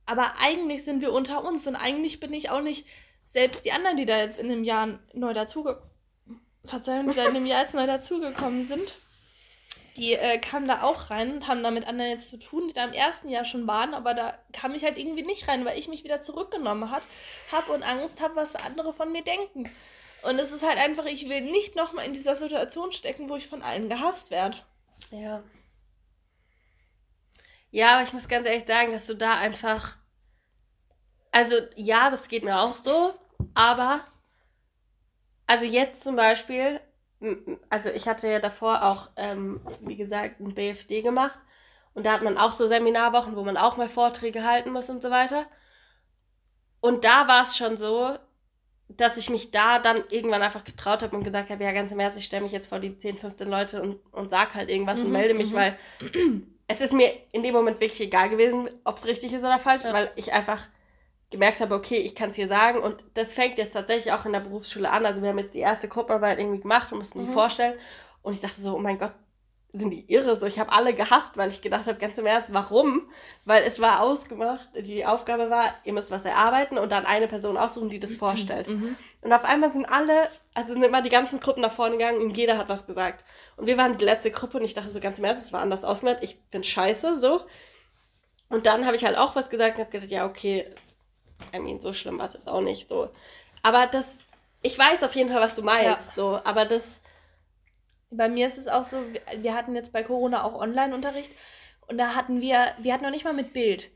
aber eigentlich sind wir unter uns und eigentlich bin ich auch nicht selbst die anderen, die da jetzt in dem Jahr neu dazugekommen Verzeihung, die da in dem Jahr jetzt neu dazugekommen sind, die äh, kamen da auch rein und haben da mit anderen jetzt zu tun, die da im ersten Jahr schon waren, aber da kam ich halt irgendwie nicht rein, weil ich mich wieder zurückgenommen habe hab und Angst habe, was andere von mir denken. Und es ist halt einfach, ich will nicht nochmal in dieser Situation stecken, wo ich von allen gehasst werde. Ja. Ja, aber ich muss ganz ehrlich sagen, dass du da einfach. Also, ja, das geht mir auch so, aber also jetzt zum Beispiel, also ich hatte ja davor auch, ähm, wie gesagt, ein BFD gemacht. Und da hat man auch so Seminarwochen, wo man auch mal Vorträge halten muss und so weiter. Und da war es schon so, dass ich mich da dann irgendwann einfach getraut habe und gesagt habe, ja, ganz im Ernst, ich stelle mich jetzt vor die 10, 15 Leute und, und sag halt irgendwas mhm, und melde mich, mhm. weil es ist mir in dem Moment wirklich egal gewesen, ob es richtig ist oder falsch, ja. weil ich einfach gemerkt habe, okay, ich kann es hier sagen. Und das fängt jetzt tatsächlich auch in der Berufsschule an. Also wir haben jetzt die erste Gruppenarbeit irgendwie gemacht und mussten die mhm. vorstellen. Und ich dachte so, oh mein Gott, sind die irre so. Ich habe alle gehasst, weil ich gedacht habe, ganz im Ernst, warum? Weil es war ausgemacht, die Aufgabe war, ihr müsst was erarbeiten und dann eine Person aussuchen, die das mhm. vorstellt. Mhm. Und auf einmal sind alle, also sind immer die ganzen Gruppen nach vorne gegangen und jeder hat was gesagt. Und wir waren die letzte Gruppe und ich dachte so, ganz im Ernst, es war anders ausgemacht. Ich bin scheiße, so. Und dann habe ich halt auch was gesagt und habe gedacht, ja, okay, I mean, so schlimm war es jetzt auch nicht so. Aber das, ich weiß auf jeden Fall, was du meinst, ja. so, aber das. Bei mir ist es auch so, wir hatten jetzt bei Corona auch Online-Unterricht und da hatten wir, wir hatten noch nicht mal mit Bild.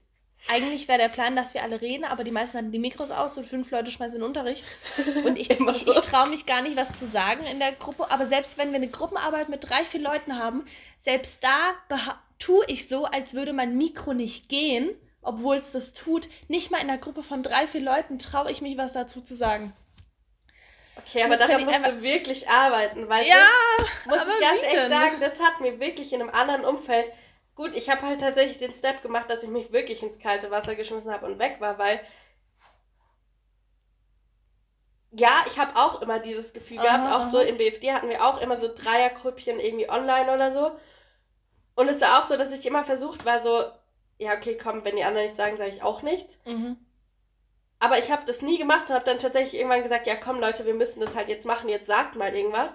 Eigentlich wäre der Plan, dass wir alle reden, aber die meisten hatten die Mikros aus und fünf Leute schmeißen in Unterricht. Und ich, [laughs] ich, ich traue mich gar nicht, was zu sagen in der Gruppe. Aber selbst wenn wir eine Gruppenarbeit mit drei, vier Leuten haben, selbst da tue ich so, als würde mein Mikro nicht gehen obwohl es das tut. Nicht mal in einer Gruppe von drei, vier Leuten traue ich mich, was dazu zu sagen. Okay, aber daran musst du wirklich arbeiten, weil ja, das, muss ich ganz ehrlich sagen, das hat mir wirklich in einem anderen Umfeld. Gut, ich habe halt tatsächlich den Step gemacht, dass ich mich wirklich ins kalte Wasser geschmissen habe und weg war, weil ja, ich habe auch immer dieses Gefühl aha, gehabt, auch aha. so im BFD hatten wir auch immer so Dreiergrüppchen irgendwie online oder so. Und es war auch so, dass ich immer versucht war, so ja, okay, komm, wenn die anderen nichts sagen, sage ich auch nichts. Mhm. Aber ich habe das nie gemacht und habe dann tatsächlich irgendwann gesagt, ja, komm Leute, wir müssen das halt jetzt machen, jetzt sagt mal irgendwas.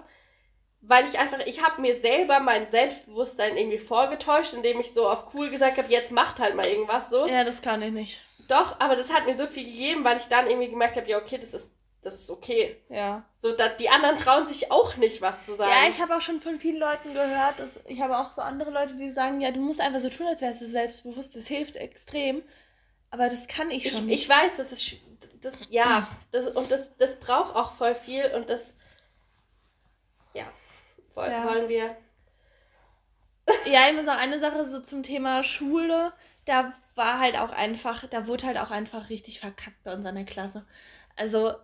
Weil ich einfach, ich habe mir selber mein Selbstbewusstsein irgendwie vorgetäuscht, indem ich so auf cool gesagt habe, jetzt macht halt mal irgendwas so. Ja, das kann ich nicht. Doch, aber das hat mir so viel gegeben, weil ich dann irgendwie gemerkt habe, ja, okay, das ist das ist okay. Ja. So, dass die anderen trauen sich auch nicht, was zu sagen. Ja, ich habe auch schon von vielen Leuten gehört, dass, ich habe auch so andere Leute, die sagen, ja, du musst einfach so tun, als wärst du selbstbewusst, das hilft extrem. Aber das kann ich schon ich. Ich weiß, das ist, das, ja, das, und das, das braucht auch voll viel und das, ja, wollen, ja. wollen wir. Ja, ich muss auch eine Sache so zum Thema Schule, da war halt auch einfach, da wurde halt auch einfach richtig verkackt bei uns an der Klasse. Also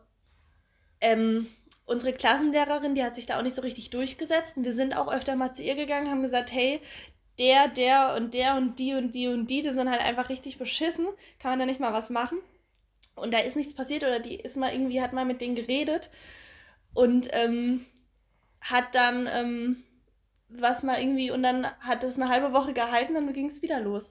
ähm, unsere Klassenlehrerin, die hat sich da auch nicht so richtig durchgesetzt. Und wir sind auch öfter mal zu ihr gegangen, haben gesagt, hey, der, der und der und die und die und die, die sind halt einfach richtig beschissen. Kann man da nicht mal was machen? Und da ist nichts passiert oder die ist mal irgendwie, hat mal mit denen geredet und ähm, hat dann ähm, was mal irgendwie und dann hat es eine halbe Woche gehalten, dann ging es wieder los.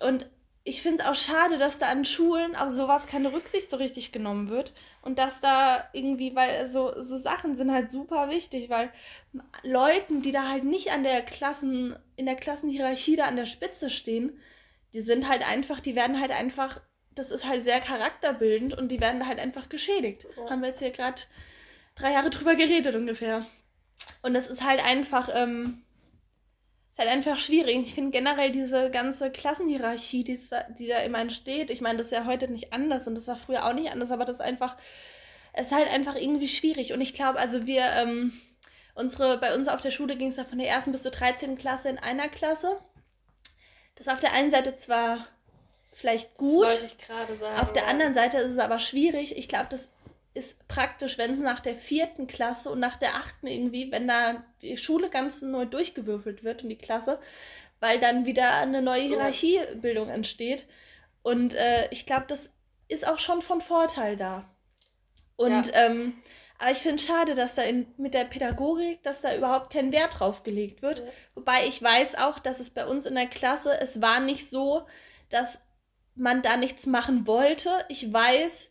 Und ich finde es auch schade, dass da an Schulen auf sowas keine Rücksicht so richtig genommen wird. Und dass da irgendwie, weil so, so Sachen sind halt super wichtig, weil Leuten, die da halt nicht an der Klassen, in der Klassenhierarchie da an der Spitze stehen, die sind halt einfach, die werden halt einfach, das ist halt sehr charakterbildend und die werden da halt einfach geschädigt. Ja. Haben wir jetzt hier gerade drei Jahre drüber geredet ungefähr. Und das ist halt einfach, ähm, ist halt einfach schwierig. Ich finde generell diese ganze Klassenhierarchie, die da, die da immer entsteht, ich meine, das ist ja heute nicht anders und das war früher auch nicht anders, aber das ist einfach, ist halt einfach irgendwie schwierig. Und ich glaube, also wir, ähm, Unsere, bei uns auf der Schule ging es ja von der ersten bis zur 13. Klasse in einer Klasse. Das ist auf der einen Seite zwar vielleicht gut, auf der anderen Seite ist es aber schwierig. Ich glaube, das ist praktisch, wenn nach der vierten Klasse und nach der achten irgendwie, wenn da die Schule ganz neu durchgewürfelt wird und die Klasse, weil dann wieder eine neue Hierarchiebildung entsteht. Und äh, ich glaube, das ist auch schon von Vorteil da. Und ja. ähm, aber ich finde es schade, dass da in, mit der Pädagogik, dass da überhaupt kein Wert drauf gelegt wird. Ja. Wobei ich weiß auch, dass es bei uns in der Klasse, es war nicht so, dass man da nichts machen wollte. Ich weiß,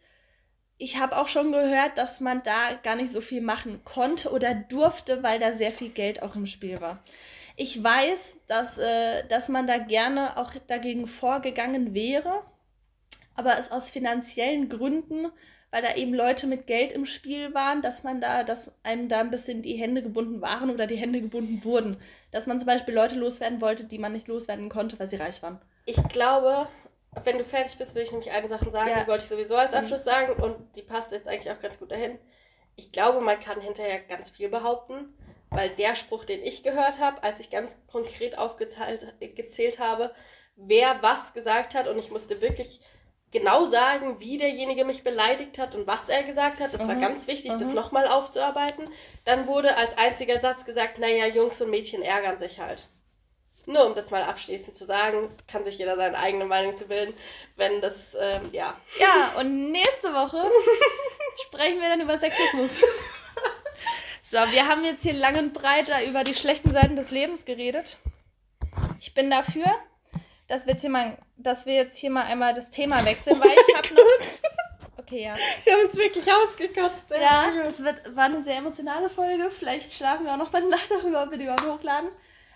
ich habe auch schon gehört, dass man da gar nicht so viel machen konnte oder durfte, weil da sehr viel Geld auch im Spiel war. Ich weiß, dass, äh, dass man da gerne auch dagegen vorgegangen wäre, aber es aus finanziellen Gründen weil da eben Leute mit Geld im Spiel waren, dass man da, dass einem da ein bisschen die Hände gebunden waren oder die Hände gebunden wurden. Dass man zum Beispiel Leute loswerden wollte, die man nicht loswerden konnte, weil sie reich waren. Ich glaube, wenn du fertig bist, will ich nämlich eine Sache sagen, ja. die wollte ich sowieso als mhm. Abschluss mhm. sagen und die passt jetzt eigentlich auch ganz gut dahin. Ich glaube, man kann hinterher ganz viel behaupten, weil der Spruch, den ich gehört habe, als ich ganz konkret aufgezählt habe, wer was gesagt hat und ich musste wirklich genau sagen, wie derjenige mich beleidigt hat und was er gesagt hat. Das mhm. war ganz wichtig, mhm. das nochmal aufzuarbeiten. Dann wurde als einziger Satz gesagt, naja, Jungs und Mädchen ärgern sich halt. Nur um das mal abschließend zu sagen, kann sich jeder seine eigene Meinung zu bilden, wenn das, ähm, ja. Ja, und nächste Woche [laughs] sprechen wir dann über Sexismus. So, wir haben jetzt hier lang und breit über die schlechten Seiten des Lebens geredet. Ich bin dafür, dass wir jetzt hier mal, dass wir jetzt hier mal einmal das Thema wechseln, weil ich habe noch. Okay, ja. Wir haben uns wirklich ausgekotzt. Ey. Ja, es wird, war eine sehr emotionale Folge. Vielleicht schlafen wir auch noch mal Nacht darüber, ob wir die überhaupt hochladen.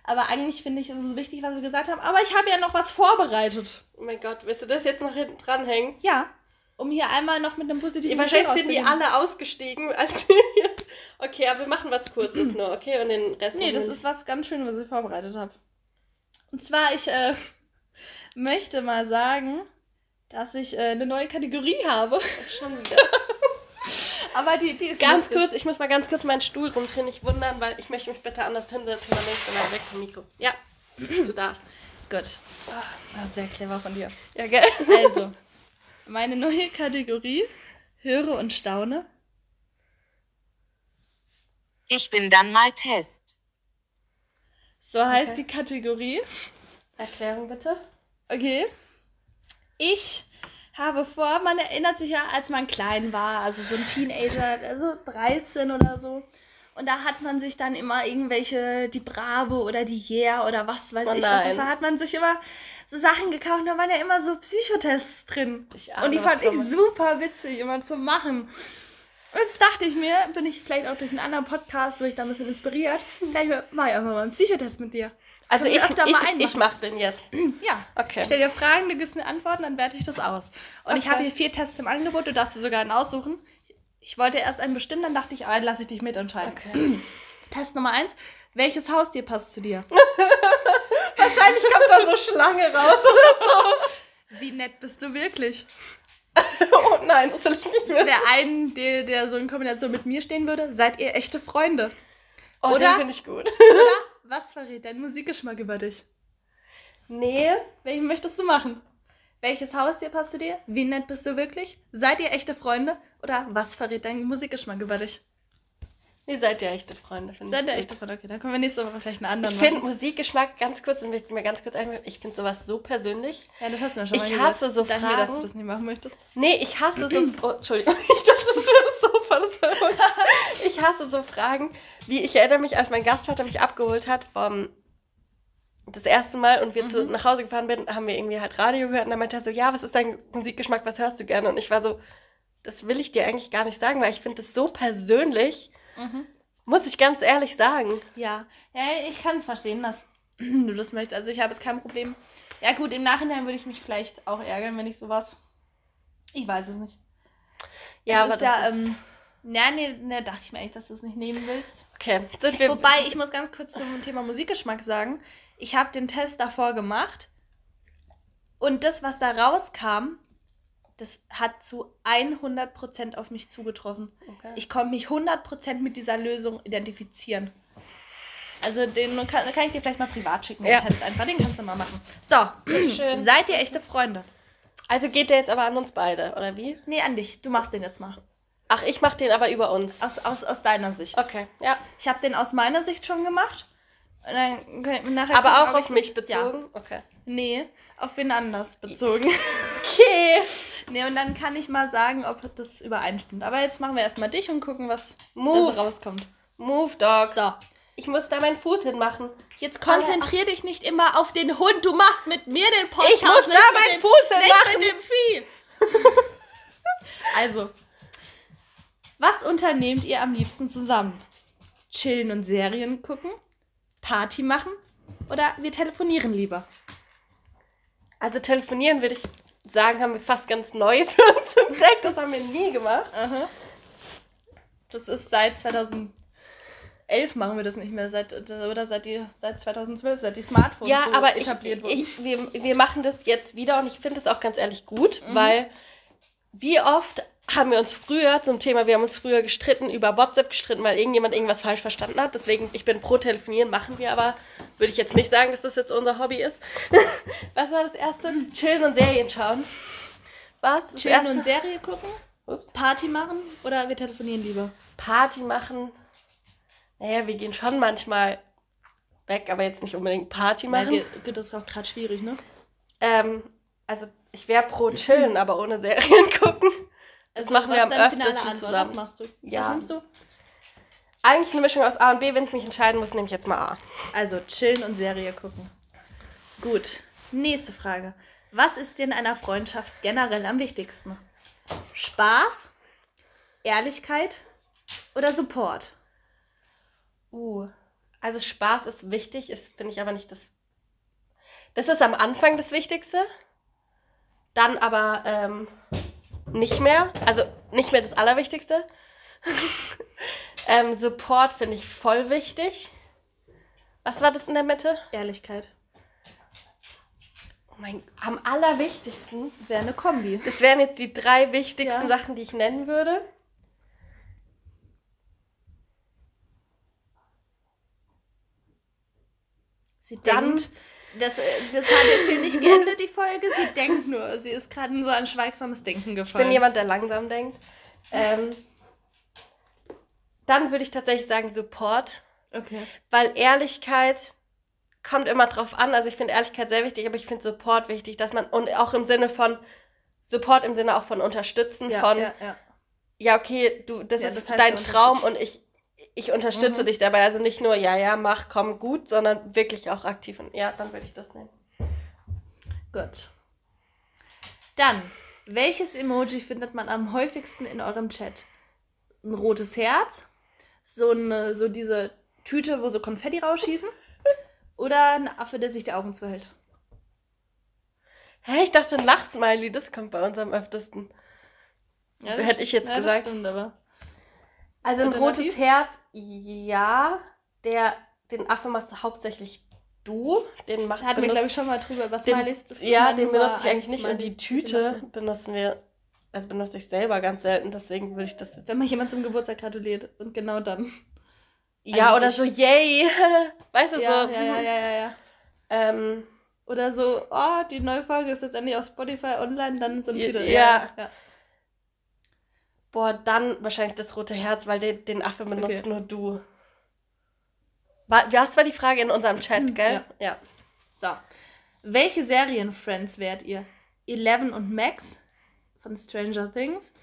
Aber eigentlich finde ich, ist es wichtig, was wir gesagt haben. Aber ich habe ja noch was vorbereitet. Oh mein Gott, willst du das jetzt noch hinten dranhängen? Ja. Um hier einmal noch mit einem positiven ja, Wahrscheinlich sind die alle ausgestiegen. Als [laughs] okay, aber wir machen was Kurzes [clears throat] nur, okay? Und den Rest. Nee, das ist was ganz Schönes, was ich vorbereitet habe. Und zwar, ich äh, [laughs] möchte mal sagen, dass ich äh, eine neue Kategorie habe. Schon wieder. [laughs] Aber die, die ist. Ganz kurz, ich muss mal ganz kurz meinen Stuhl rumdrehen, nicht wundern, weil ich möchte mich bitte anders hinsetzen, dann nächstes Mal weg vom Mikro. Ja, [clears throat] du darfst. Gut. Ah, sehr clever von dir. Ja, gell? [laughs] Also, meine neue Kategorie: Höre und staune. Ich bin dann mal Test. So heißt okay. die Kategorie. Erklärung bitte. Okay. Ich habe vor, man erinnert sich ja, als man klein war, also so ein Teenager, also 13 oder so. Und da hat man sich dann immer irgendwelche, die Bravo oder die Yeah oder was weiß oh ich was. Das war, hat man sich immer so Sachen gekauft und da waren ja immer so Psychotests drin. und die fand ich super witzig, immer zu machen. Und jetzt dachte ich mir, bin ich vielleicht auch durch einen anderen Podcast, wo ich da ein bisschen inspiriert, vielleicht mache ich einfach mal einen Psychotest mit dir. Also ich, ich, ich mache den jetzt. [clears throat] Ja. Okay. Ich stell dir Fragen, du gibst mir Antworten, dann werte ich das aus. Und okay. ich habe hier vier Tests im Angebot, du darfst dir sogar einen aussuchen. Ich wollte erst einen bestimmen, dann dachte ich, ah, lasse ich dich mitentscheiden. Okay. [clears throat] Test Nummer eins. Welches Haustier passt zu dir? [laughs] Wahrscheinlich kommt da so Schlange raus oder so. Wie nett bist du wirklich? [laughs] oh nein, das will ich nicht mehr. Der einen, der, der so in Kombination mit mir stehen würde, seid ihr echte Freunde? Oh, oder, den finde ich gut. oder was verrät dein Musikgeschmack über dich? Nee. Welchen möchtest du machen? Welches Haustier passt zu dir? Wie nett bist du wirklich? Seid ihr echte Freunde? Oder was verrät dein Musikgeschmack über dich? Ihr seid ja echte Freunde. Seid ihr echte Freunde? Okay, dann können wir nächste Woche vielleicht einen anderen Ich finde Musikgeschmack, ganz kurz, das möchte ich mir ganz kurz einwerfen, ich finde sowas so persönlich. Ja, das hast du mir schon mal Ich hasse gesagt. so Fragen. Mir, dass du das nicht machen möchtest. Nee, ich hasse so... [clears throat] Oh, Entschuldigung, [laughs] ich dachte, das wäre ich hasse so Fragen, wie ich erinnere mich, als mein Gastvater mich abgeholt hat vom das erste Mal und wir mhm. zu, nach Hause gefahren sind, haben wir irgendwie halt Radio gehört und dann meinte er so, ja, was ist dein Musikgeschmack, was hörst du gerne? Und ich war so, das will ich dir eigentlich gar nicht sagen, weil ich finde das so persönlich. Mhm. Muss ich ganz ehrlich sagen. Ja, ja ich kann es verstehen, dass [clears throat] du das möchtest. Also ich habe jetzt kein Problem. Ja gut, im Nachhinein würde ich mich vielleicht auch ärgern, wenn ich sowas... Ich weiß es nicht. Ja, es aber ist das ja... Ist... Ähm, ja, nee, nee, dachte ich mir echt, dass du es nicht nehmen willst. Okay, sind wir. Wobei, ich muss ganz kurz zum Thema Musikgeschmack sagen. Ich habe den Test davor gemacht und das, was da rauskam, das hat zu 100% auf mich zugetroffen. Okay. Ich konnte mich 100% mit dieser Lösung identifizieren. Also den kann, kann ich dir vielleicht mal privat schicken, den ja. Test einfach. Den kannst du mal machen. So, Schön. seid ihr echte Freunde? Also geht der jetzt aber an uns beide, oder wie? Nee, an dich. Du machst den jetzt mal. Ach, ich mach den aber über uns. Aus, aus, aus deiner Sicht. Okay, ja. Ich habe den aus meiner Sicht schon gemacht. aber auch auf mich bezogen? Ja. Okay. Nee, auf wen anders bezogen. Okay. [laughs] nee, und dann kann ich mal sagen, ob das übereinstimmt. Aber jetzt machen wir erstmal dich und gucken, was Move. rauskommt. Move, Dog. So. Ich muss da meinen Fuß hinmachen. Jetzt konzentrier dich nicht immer auf den Hund. Du machst mit mir den Podcast. Ich muss da meinen Fuß hinmachen. Nicht mit dem Vieh. [laughs] also, was unternehmt ihr am liebsten zusammen? Chillen und Serien gucken? Party machen? Oder wir telefonieren lieber? Also telefonieren würde ich sagen, haben wir fast ganz neu [laughs] für uns entdeckt. Das haben wir nie gemacht. Aha. Das ist seit 2011 machen wir das nicht mehr, seit, oder seit, die, seit 2012, seit die Smartphones ja, so aber etabliert ich, wurden. Ich, wir, wir machen das jetzt wieder und ich finde es auch ganz ehrlich gut, mhm. weil wie oft haben wir uns früher zum Thema, wir haben uns früher gestritten, über WhatsApp gestritten, weil irgendjemand irgendwas falsch verstanden hat. Deswegen, ich bin pro Telefonieren, machen wir aber. Würde ich jetzt nicht sagen, dass das jetzt unser Hobby ist. [laughs] Was war das erste? Chillen und Serien schauen. Was? Chillen erste? und Serie gucken? Ups. Party machen oder wir telefonieren lieber? Party machen. Naja, wir gehen schon manchmal weg, aber jetzt nicht unbedingt Party machen. Ja, geht das auch gerade schwierig, ne? Ähm, also ich wäre pro Chillen, aber ohne Serien [laughs] gucken. Das machen wir am öftesten zusammen. Was machst du? Ja. Was nimmst du? Eigentlich eine Mischung aus A und B. Wenn ich mich entscheiden muss, nehme ich jetzt mal A. Also chillen und Serie gucken. Gut. Nächste Frage. Was ist dir in einer Freundschaft generell am wichtigsten? Spaß, Ehrlichkeit oder Support? Uh, also Spaß ist wichtig, ist finde ich aber nicht das. Das ist am Anfang das Wichtigste. Dann aber ähm, nicht mehr. Also nicht mehr das Allerwichtigste. [laughs] ähm, Support finde ich voll wichtig. Was war das in der Mitte? Ehrlichkeit. Oh mein, am allerwichtigsten wäre eine Kombi. Das wären jetzt die drei wichtigsten ja. Sachen, die ich nennen würde. Sie Dann, denkt, das, äh, das hat jetzt hier nicht geendet, die Folge. Sie denkt nur. Sie ist gerade in so ein schweigsames Denken gefallen. Ich bin jemand, der langsam denkt. Ähm, dann würde ich tatsächlich sagen Support. Okay. Weil Ehrlichkeit kommt immer drauf an. Also ich finde Ehrlichkeit sehr wichtig, aber ich finde Support wichtig, dass man, und auch im Sinne von, Support im Sinne auch von unterstützen, ja, von, ja, ja. ja, okay, du, das ja, ist das heißt dein Traum und ich ich unterstütze mhm. dich dabei. Also nicht nur, ja, ja, mach, komm, gut, sondern wirklich auch aktiv. Und ja, dann würde ich das nehmen. Gut. Dann, welches Emoji findet man am häufigsten in eurem Chat? Ein rotes Herz, so, eine, so diese Tüte, wo so Konfetti rausschießen [laughs] oder ein Affe, der sich die Augen zuhält? Hä, ich dachte ein Lachsmiley, das kommt bei uns am öftesten. Ja, Hätte ich jetzt ja, gesagt. Stimmt. Also ein rotes Herz, ja. Der, den Affe machst du hauptsächlich du. Den macht, hatten wir, glaube ich, schon mal drüber. Was den, Smileys? Das ja, den benutze ich eigentlich nicht. Und die Tüte benutzen wir, also benutze ich selber ganz selten. Deswegen würde ich das jetzt... Wenn mal jemand zum Geburtstag gratuliert. Und genau dann. Ja, oder so, yay. [laughs] weißt du, ja, so. Ja, ja, ja, ja, ja. Ähm, oder so, oh, die neue Folge ist jetzt endlich auf Spotify online, dann so ein Titel. Ja. ja. Boah, dann wahrscheinlich das rote Herz, weil den, den Affe benutzt okay. nur du. War, das war die Frage in unserem [clears throat] Chat, gell? Ja. ja. So. Welche Serienfriends wärt ihr? Eleven und Max von Stranger Things?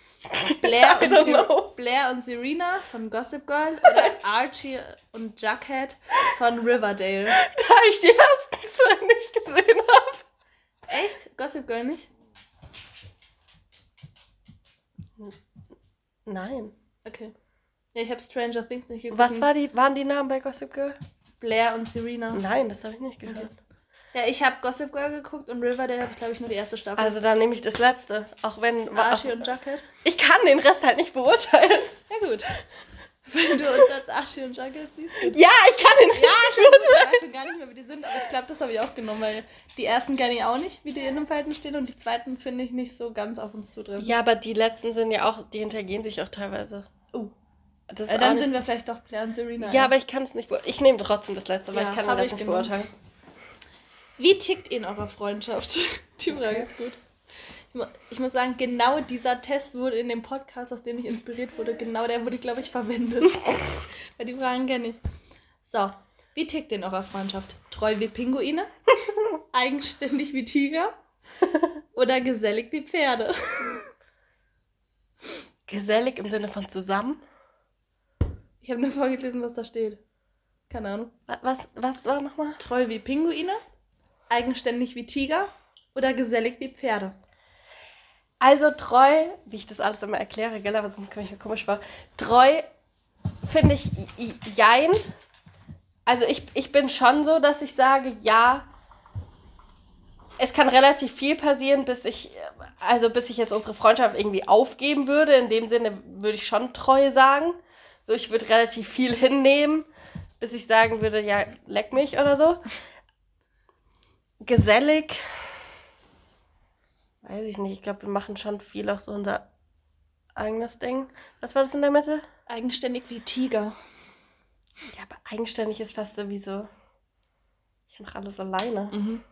Blair, [laughs] und, Blair und Serena von Gossip Girl? Oder [laughs] Archie und Jughead von Riverdale? Da ich die ersten zwei nicht gesehen habe. Echt? Gossip Girl nicht? Nein. Okay. Ja, ich habe Stranger Things nicht geguckt. Was war die, waren die Namen bei Gossip Girl? Blair und Serena. Nein, das habe ich nicht gehört. Okay. Ja, ich habe Gossip Girl geguckt und Riverdale habe ich, glaube ich, nur die erste Staffel. Also dann nehme ich das letzte. Auch wenn. Archie und Jughead? Ich kann den Rest halt nicht beurteilen. Ja, gut. Wenn du uns als Aschi und Juggle siehst. Ja, ich kann den nicht. Ja, ich weiß schon gar nicht mehr, wie die sind, aber ich glaube, das habe ich auch genommen, weil die ersten kenne ich auch nicht, wie die in dem Verhalten stehen und die zweiten finde ich nicht so ganz auf uns zutreffen. Ja, aber die letzten sind ja auch, die hintergehen sich auch teilweise. Oh. Das äh, dann sind wir vielleicht doch Blair und Serena. Ja, aber ich kann es nicht Ich nehme trotzdem das letzte, weil ja, ich kann das nicht genommen. beurteilen. Wie tickt ihr in eurer Freundschaft? [laughs] die Frage ist gut ich muss sagen, genau dieser Test wurde in dem Podcast, aus dem ich inspiriert wurde, genau der wurde, glaube ich, verwendet. [laughs] Weil die Fragen kenne ich. So, wie tickt in eurer Freundschaft? Treu wie Pinguine? [laughs] Eigenständig wie Tiger? Oder gesellig wie Pferde? [laughs] Gesellig im Sinne von zusammen? Ich habe nur vorgelesen, was da steht. Keine Ahnung. Was, was war nochmal? Treu wie Pinguine? Eigenständig wie Tiger? Oder gesellig wie Pferde? Also treu, wie ich das alles immer erkläre, gell, aber sonst komme ich mir komisch vor. Treu finde ich jein. Also ich, ich bin schon so, dass ich sage, ja, es kann relativ viel passieren, bis ich, also bis ich jetzt unsere Freundschaft irgendwie aufgeben würde. In dem Sinne würde ich schon treu sagen. So, ich würde relativ viel hinnehmen, bis ich sagen würde, ja, leck mich oder so. Gesellig Weiß ich nicht. Ich glaube, wir machen schon viel auch so unser eigenes Ding. Was war das in der Mitte? Eigenständig wie Tiger. Ja, aber eigenständig ist fast sowieso. Ich mache alles alleine. Mhm.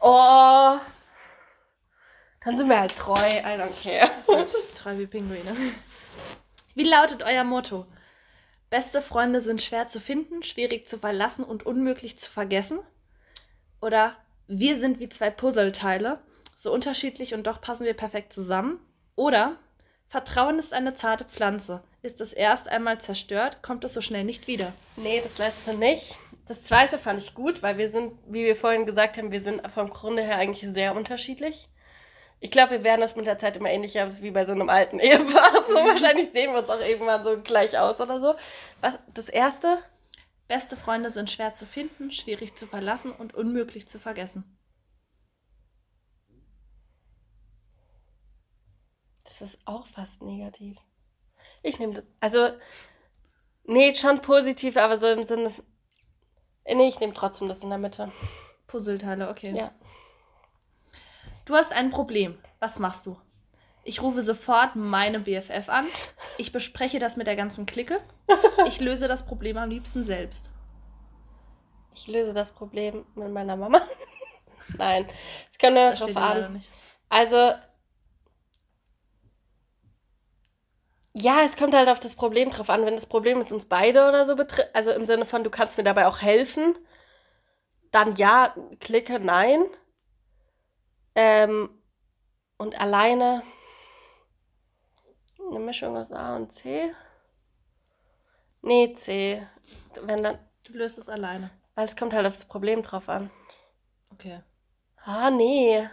Oh. Dann sind wir halt treu. I don't care. [laughs] treu wie Pinguine. Wie lautet euer Motto? Beste Freunde sind schwer zu finden, schwierig zu verlassen und unmöglich zu vergessen? Oder wir sind wie zwei Puzzleteile so unterschiedlich und doch passen wir perfekt zusammen. Oder Vertrauen ist eine zarte Pflanze. Ist es erst einmal zerstört, kommt es so schnell nicht wieder. Nee, das letzte nicht. Das zweite fand ich gut, weil wir sind, wie wir vorhin gesagt haben, wir sind vom Grunde her eigentlich sehr unterschiedlich. Ich glaube, wir werden das mit der Zeit immer ähnlicher wie bei so einem alten [laughs] Ehepaar. So wahrscheinlich sehen wir uns auch irgendwann so gleich aus oder so. Was, das erste? Beste Freunde sind schwer zu finden, schwierig zu verlassen und unmöglich zu vergessen. Das ist auch fast negativ. Ich nehme das. Also, nee, schon positiv, aber so im Sinne. Nee, ich nehme trotzdem das in der Mitte. Puzzleteile, okay. Ja. Du hast ein Problem. Was machst du? Ich rufe sofort meine BFF an. Ich bespreche das mit der ganzen Clique. Ich löse das Problem am liebsten selbst. Ich löse das Problem mit meiner Mama. [laughs] Nein, es kommt ja drauf an. Also, Ja, es kommt halt auf das Problem drauf an. Wenn das Problem mit uns beide oder so betrifft, also im Sinne von, du kannst mir dabei auch helfen, dann ja, klicke nein. Ähm, und alleine eine Mischung aus A und C. Nee, C. Wenn dann. Du löst es alleine. Weil es kommt halt auf das Problem drauf an. Okay. Ah, nee.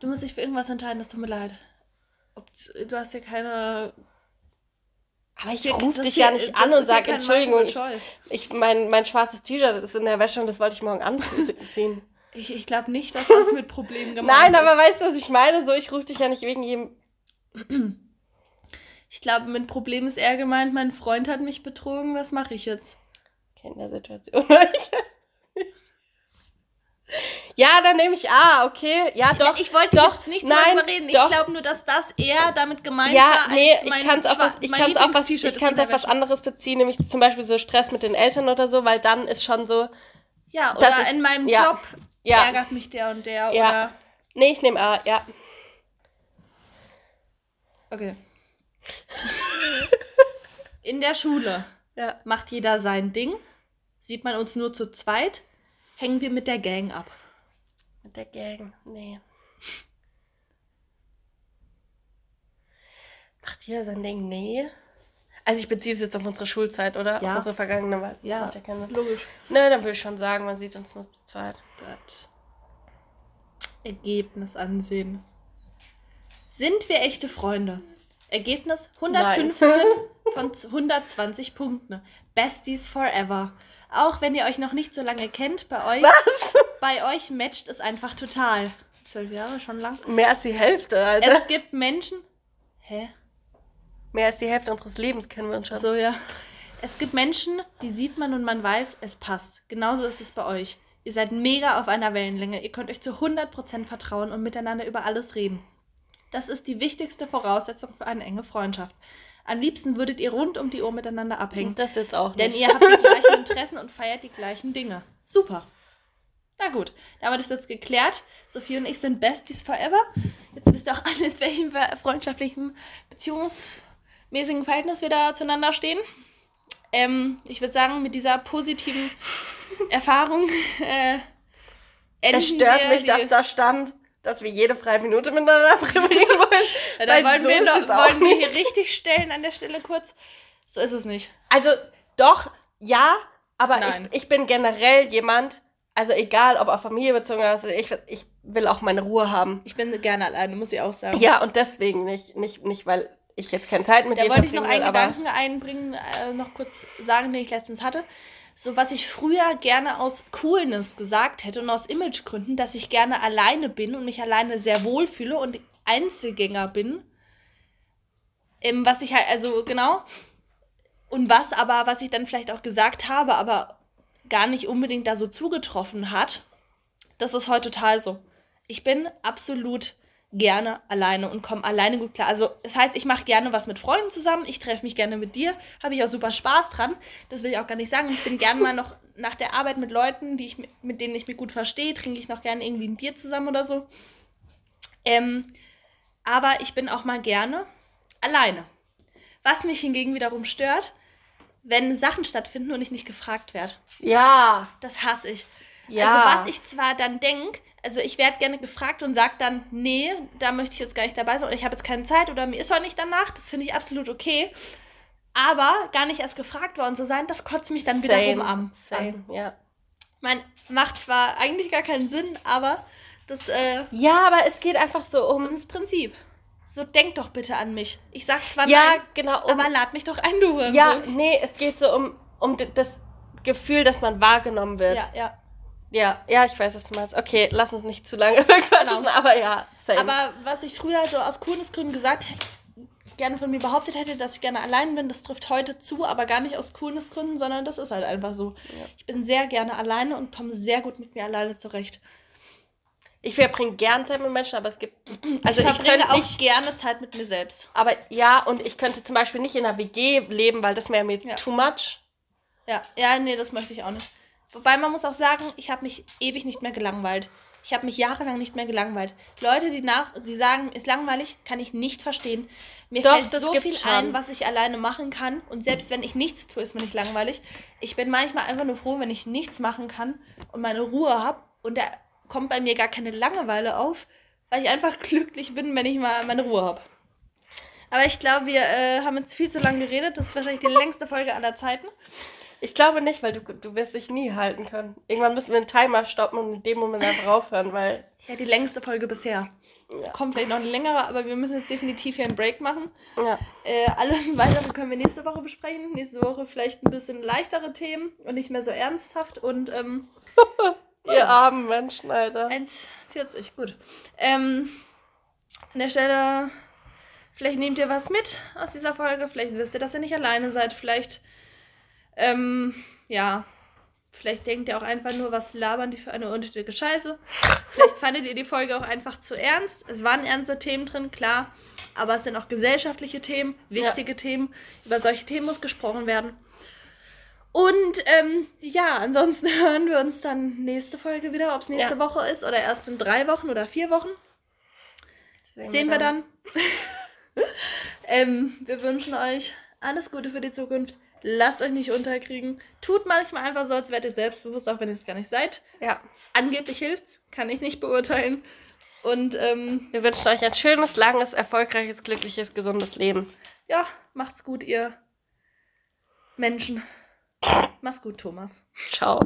Du musst dich für irgendwas entscheiden, das tut mir leid. Ob, du hast ja keine aber ich rufe dich ja nicht an und sage, ja Entschuldigung, ich, ich, mein, mein schwarzes T-Shirt ist in der Wäsche und das wollte ich morgen anziehen. [laughs] ich ich glaube nicht, dass das mit Problemen gemeint Nein, [laughs] ist. Nein, aber weißt du, was ich meine? So, ich rufe dich ja nicht wegen jedem... [clears throat] Ich glaube, mit Problem ist eher gemeint, mein Freund hat mich betrogen, was mache ich jetzt? Kennt der Situation. [laughs] Ja, dann nehme ich A, okay. Ja, doch. Ich wollte doch, jetzt nicht nein, darüber reden. Ich glaube nur, dass das eher damit gemeint ja, war, nee, ich kann es auf was, ich kann's auf, was, ich kann's auf was anderes beziehen, nämlich zum Beispiel so Stress mit den Eltern oder so, weil dann ist schon so. Ja, oder ist, in meinem ja, Job ja. ärgert mich der und der. Ja. Oder nee, ich nehme A, ja. Okay. [laughs] in der Schule macht jeder sein Ding. Sieht man uns nur zu zweit hängen wir mit der Gang ab. Mit der Gang, nee. Macht jeder sein Ding? Nee. Also ich beziehe es jetzt auf unsere Schulzeit, oder? Ja. Auf unsere vergangene Wahl. Ja, ja logisch. Ne, dann würde ich schon sagen, man sieht uns nur zu zweit. Gott. Ergebnis ansehen. Sind wir echte Freunde? Ergebnis 115 Nein. [laughs] von 120 Punkten. Besties forever. Auch wenn ihr euch noch nicht so lange kennt, bei euch, Was? [laughs] bei euch matcht es einfach total. Zwölf Jahre, schon lang. Mehr als die Hälfte, Alter. Es gibt Menschen. Hä? Mehr als die Hälfte unseres Lebens kennen wir uns schon. So, ja. Es gibt Menschen, die sieht man und man weiß, es passt. Genauso ist es bei euch. Ihr seid mega auf einer Wellenlänge. Ihr könnt euch zu 100% vertrauen und miteinander über alles reden. Das ist die wichtigste Voraussetzung für eine enge Freundschaft. Am liebsten würdet ihr rund um die Uhr miteinander abhängen. Das jetzt auch nicht. Denn ihr habt die [laughs] gleichen Interessen und feiert die gleichen Dinge. Super. Na gut, damit ist jetzt geklärt. Sophie und ich sind Besties forever. Jetzt wisst ihr auch alle, in welchem freundschaftlichen, beziehungsmäßigen Verhältnis wir da zueinander stehen. Ähm, ich würde sagen, mit dieser positiven [laughs] Erfahrung äh, Es stört mich, dass da stand, dass wir jede freie Minute miteinander [laughs] verbringen wollen. ja, da wollen, so wir, noch, wollen wir hier richtig stellen an der Stelle kurz. So ist es nicht. Also doch, ja, aber ich, ich bin generell jemand, also egal, ob auf Familie bezogen oder also ich, ich will auch meine Ruhe haben. Ich bin gerne alleine, muss ich auch sagen. Ja, und deswegen nicht, nicht, nicht weil ich jetzt keine Zeit mit da dir Da wollte ich noch einen will, Gedanken einbringen, äh, noch kurz sagen, den ich letztens hatte so was ich früher gerne aus Coolness gesagt hätte und aus Imagegründen, dass ich gerne alleine bin und mich alleine sehr wohl fühle und Einzelgänger bin. Ähm, was ich halt, also genau. Und was aber, was ich dann vielleicht auch gesagt habe, aber gar nicht unbedingt da so zugetroffen hat, das ist heute total so. Ich bin absolut gerne alleine und komme alleine gut klar. Also das heißt, ich mache gerne was mit Freunden zusammen, ich treffe mich gerne mit dir, habe ich auch super Spaß dran. Das will ich auch gar nicht sagen. Ich bin gerne mal noch nach der Arbeit mit Leuten, die ich, mit denen ich mich gut verstehe, trinke ich noch gerne irgendwie ein Bier zusammen oder so. Ähm, aber ich bin auch mal gerne alleine. Was mich hingegen wiederum stört, wenn Sachen stattfinden und ich nicht gefragt werde. Ja. Das hasse ich. Ja. Also was ich zwar dann denke, also ich werde gerne gefragt und sage dann, nee, da möchte ich jetzt gar nicht dabei sein oder ich habe jetzt keine Zeit oder mir ist heute nicht danach, das finde ich absolut okay. Aber gar nicht erst gefragt worden zu sein, das kotzt mich dann Same. wiederum an. Same, ja. Man macht zwar eigentlich gar keinen Sinn, aber das. Äh, ja, aber es geht einfach so um. Ums Prinzip. So, denk doch bitte an mich. Ich sag zwar ja, nein, genau, um, aber lad mich doch ein, du Hurensohn. Ja, nee, es geht so um, um das Gefühl, dass man wahrgenommen wird. Ja, ja. Ja, ja, ich weiß, was du meinst. Okay, lass uns nicht zu lange [laughs] quatschen, genau. aber ja, same. Aber was ich früher so aus Coolness-Gründen gesagt hätte, gerne von mir behauptet hätte, dass ich gerne allein bin, das trifft heute zu, aber gar nicht aus Coolness-Gründen, sondern das ist halt einfach so. Ja. Ich bin sehr gerne alleine und komme sehr gut mit mir alleine zurecht. Ich verbringe gerne Zeit mit Menschen, aber es gibt. Also ich verbringe ich auch nicht, gerne Zeit mit mir selbst. Aber ja, und ich könnte zum Beispiel nicht in einer WG leben, weil das wäre mir ja. too much. Ja, ja, nee, das möchte ich auch nicht. Wobei man muss auch sagen, ich habe mich ewig nicht mehr gelangweilt. Ich habe mich jahrelang nicht mehr gelangweilt. Leute, die nach, die sagen, ist langweilig, kann ich nicht verstehen. Mir Doch, fällt so viel schon. ein, was ich alleine machen kann. Und selbst wenn ich nichts tue, ist mir nicht langweilig. Ich bin manchmal einfach nur froh, wenn ich nichts machen kann und meine Ruhe habe. Und da kommt bei mir gar keine Langeweile auf, weil ich einfach [laughs] glücklich bin, wenn ich mal meine Ruhe habe. Aber ich glaube, wir äh, haben jetzt viel zu lange geredet. Das ist wahrscheinlich die längste Folge aller Zeiten. Ich glaube nicht, weil du, du wirst dich nie halten können. Irgendwann müssen wir einen Timer stoppen und in dem Moment einfach aufhören, weil. Ja, die längste Folge bisher. Ja. Kommt vielleicht noch eine längere, aber wir müssen jetzt definitiv hier einen Break machen. Ja. Äh, alles [laughs] weitere können wir nächste Woche besprechen. Nächste Woche vielleicht ein bisschen leichtere Themen und nicht mehr so ernsthaft. Und ähm, [laughs] Ihr armen Menschen, Alter. 1,40, gut. Ähm, an der Stelle, vielleicht nehmt ihr was mit aus dieser Folge. Vielleicht wisst ihr, dass ihr nicht alleine seid. Vielleicht ähm, ja, vielleicht denkt ihr auch einfach nur, was labern die für eine unnötige Scheiße. Vielleicht [laughs] fandet ihr die Folge auch einfach zu ernst. Es waren ernste Themen drin, klar. Aber es sind auch gesellschaftliche Themen, wichtige ja. Themen. Über solche Themen muss gesprochen werden. Und ähm, ja, ansonsten [laughs] hören wir uns dann nächste Folge wieder, ob es nächste ja. Woche ist oder erst in drei Wochen oder vier Wochen. Sehen, Sehen wir dann. dann. [laughs] ähm, wir wünschen euch alles Gute für die Zukunft. Lasst euch nicht unterkriegen. Tut manchmal einfach so, als wärt ihr selbstbewusst, auch wenn ihr es gar nicht seid. Ja. Angeblich hilft's, kann ich nicht beurteilen. Und ähm, wir wünschen euch ein schönes, langes, erfolgreiches, glückliches, gesundes Leben. Ja, macht's gut, ihr Menschen. Mach's gut, Thomas. Ciao.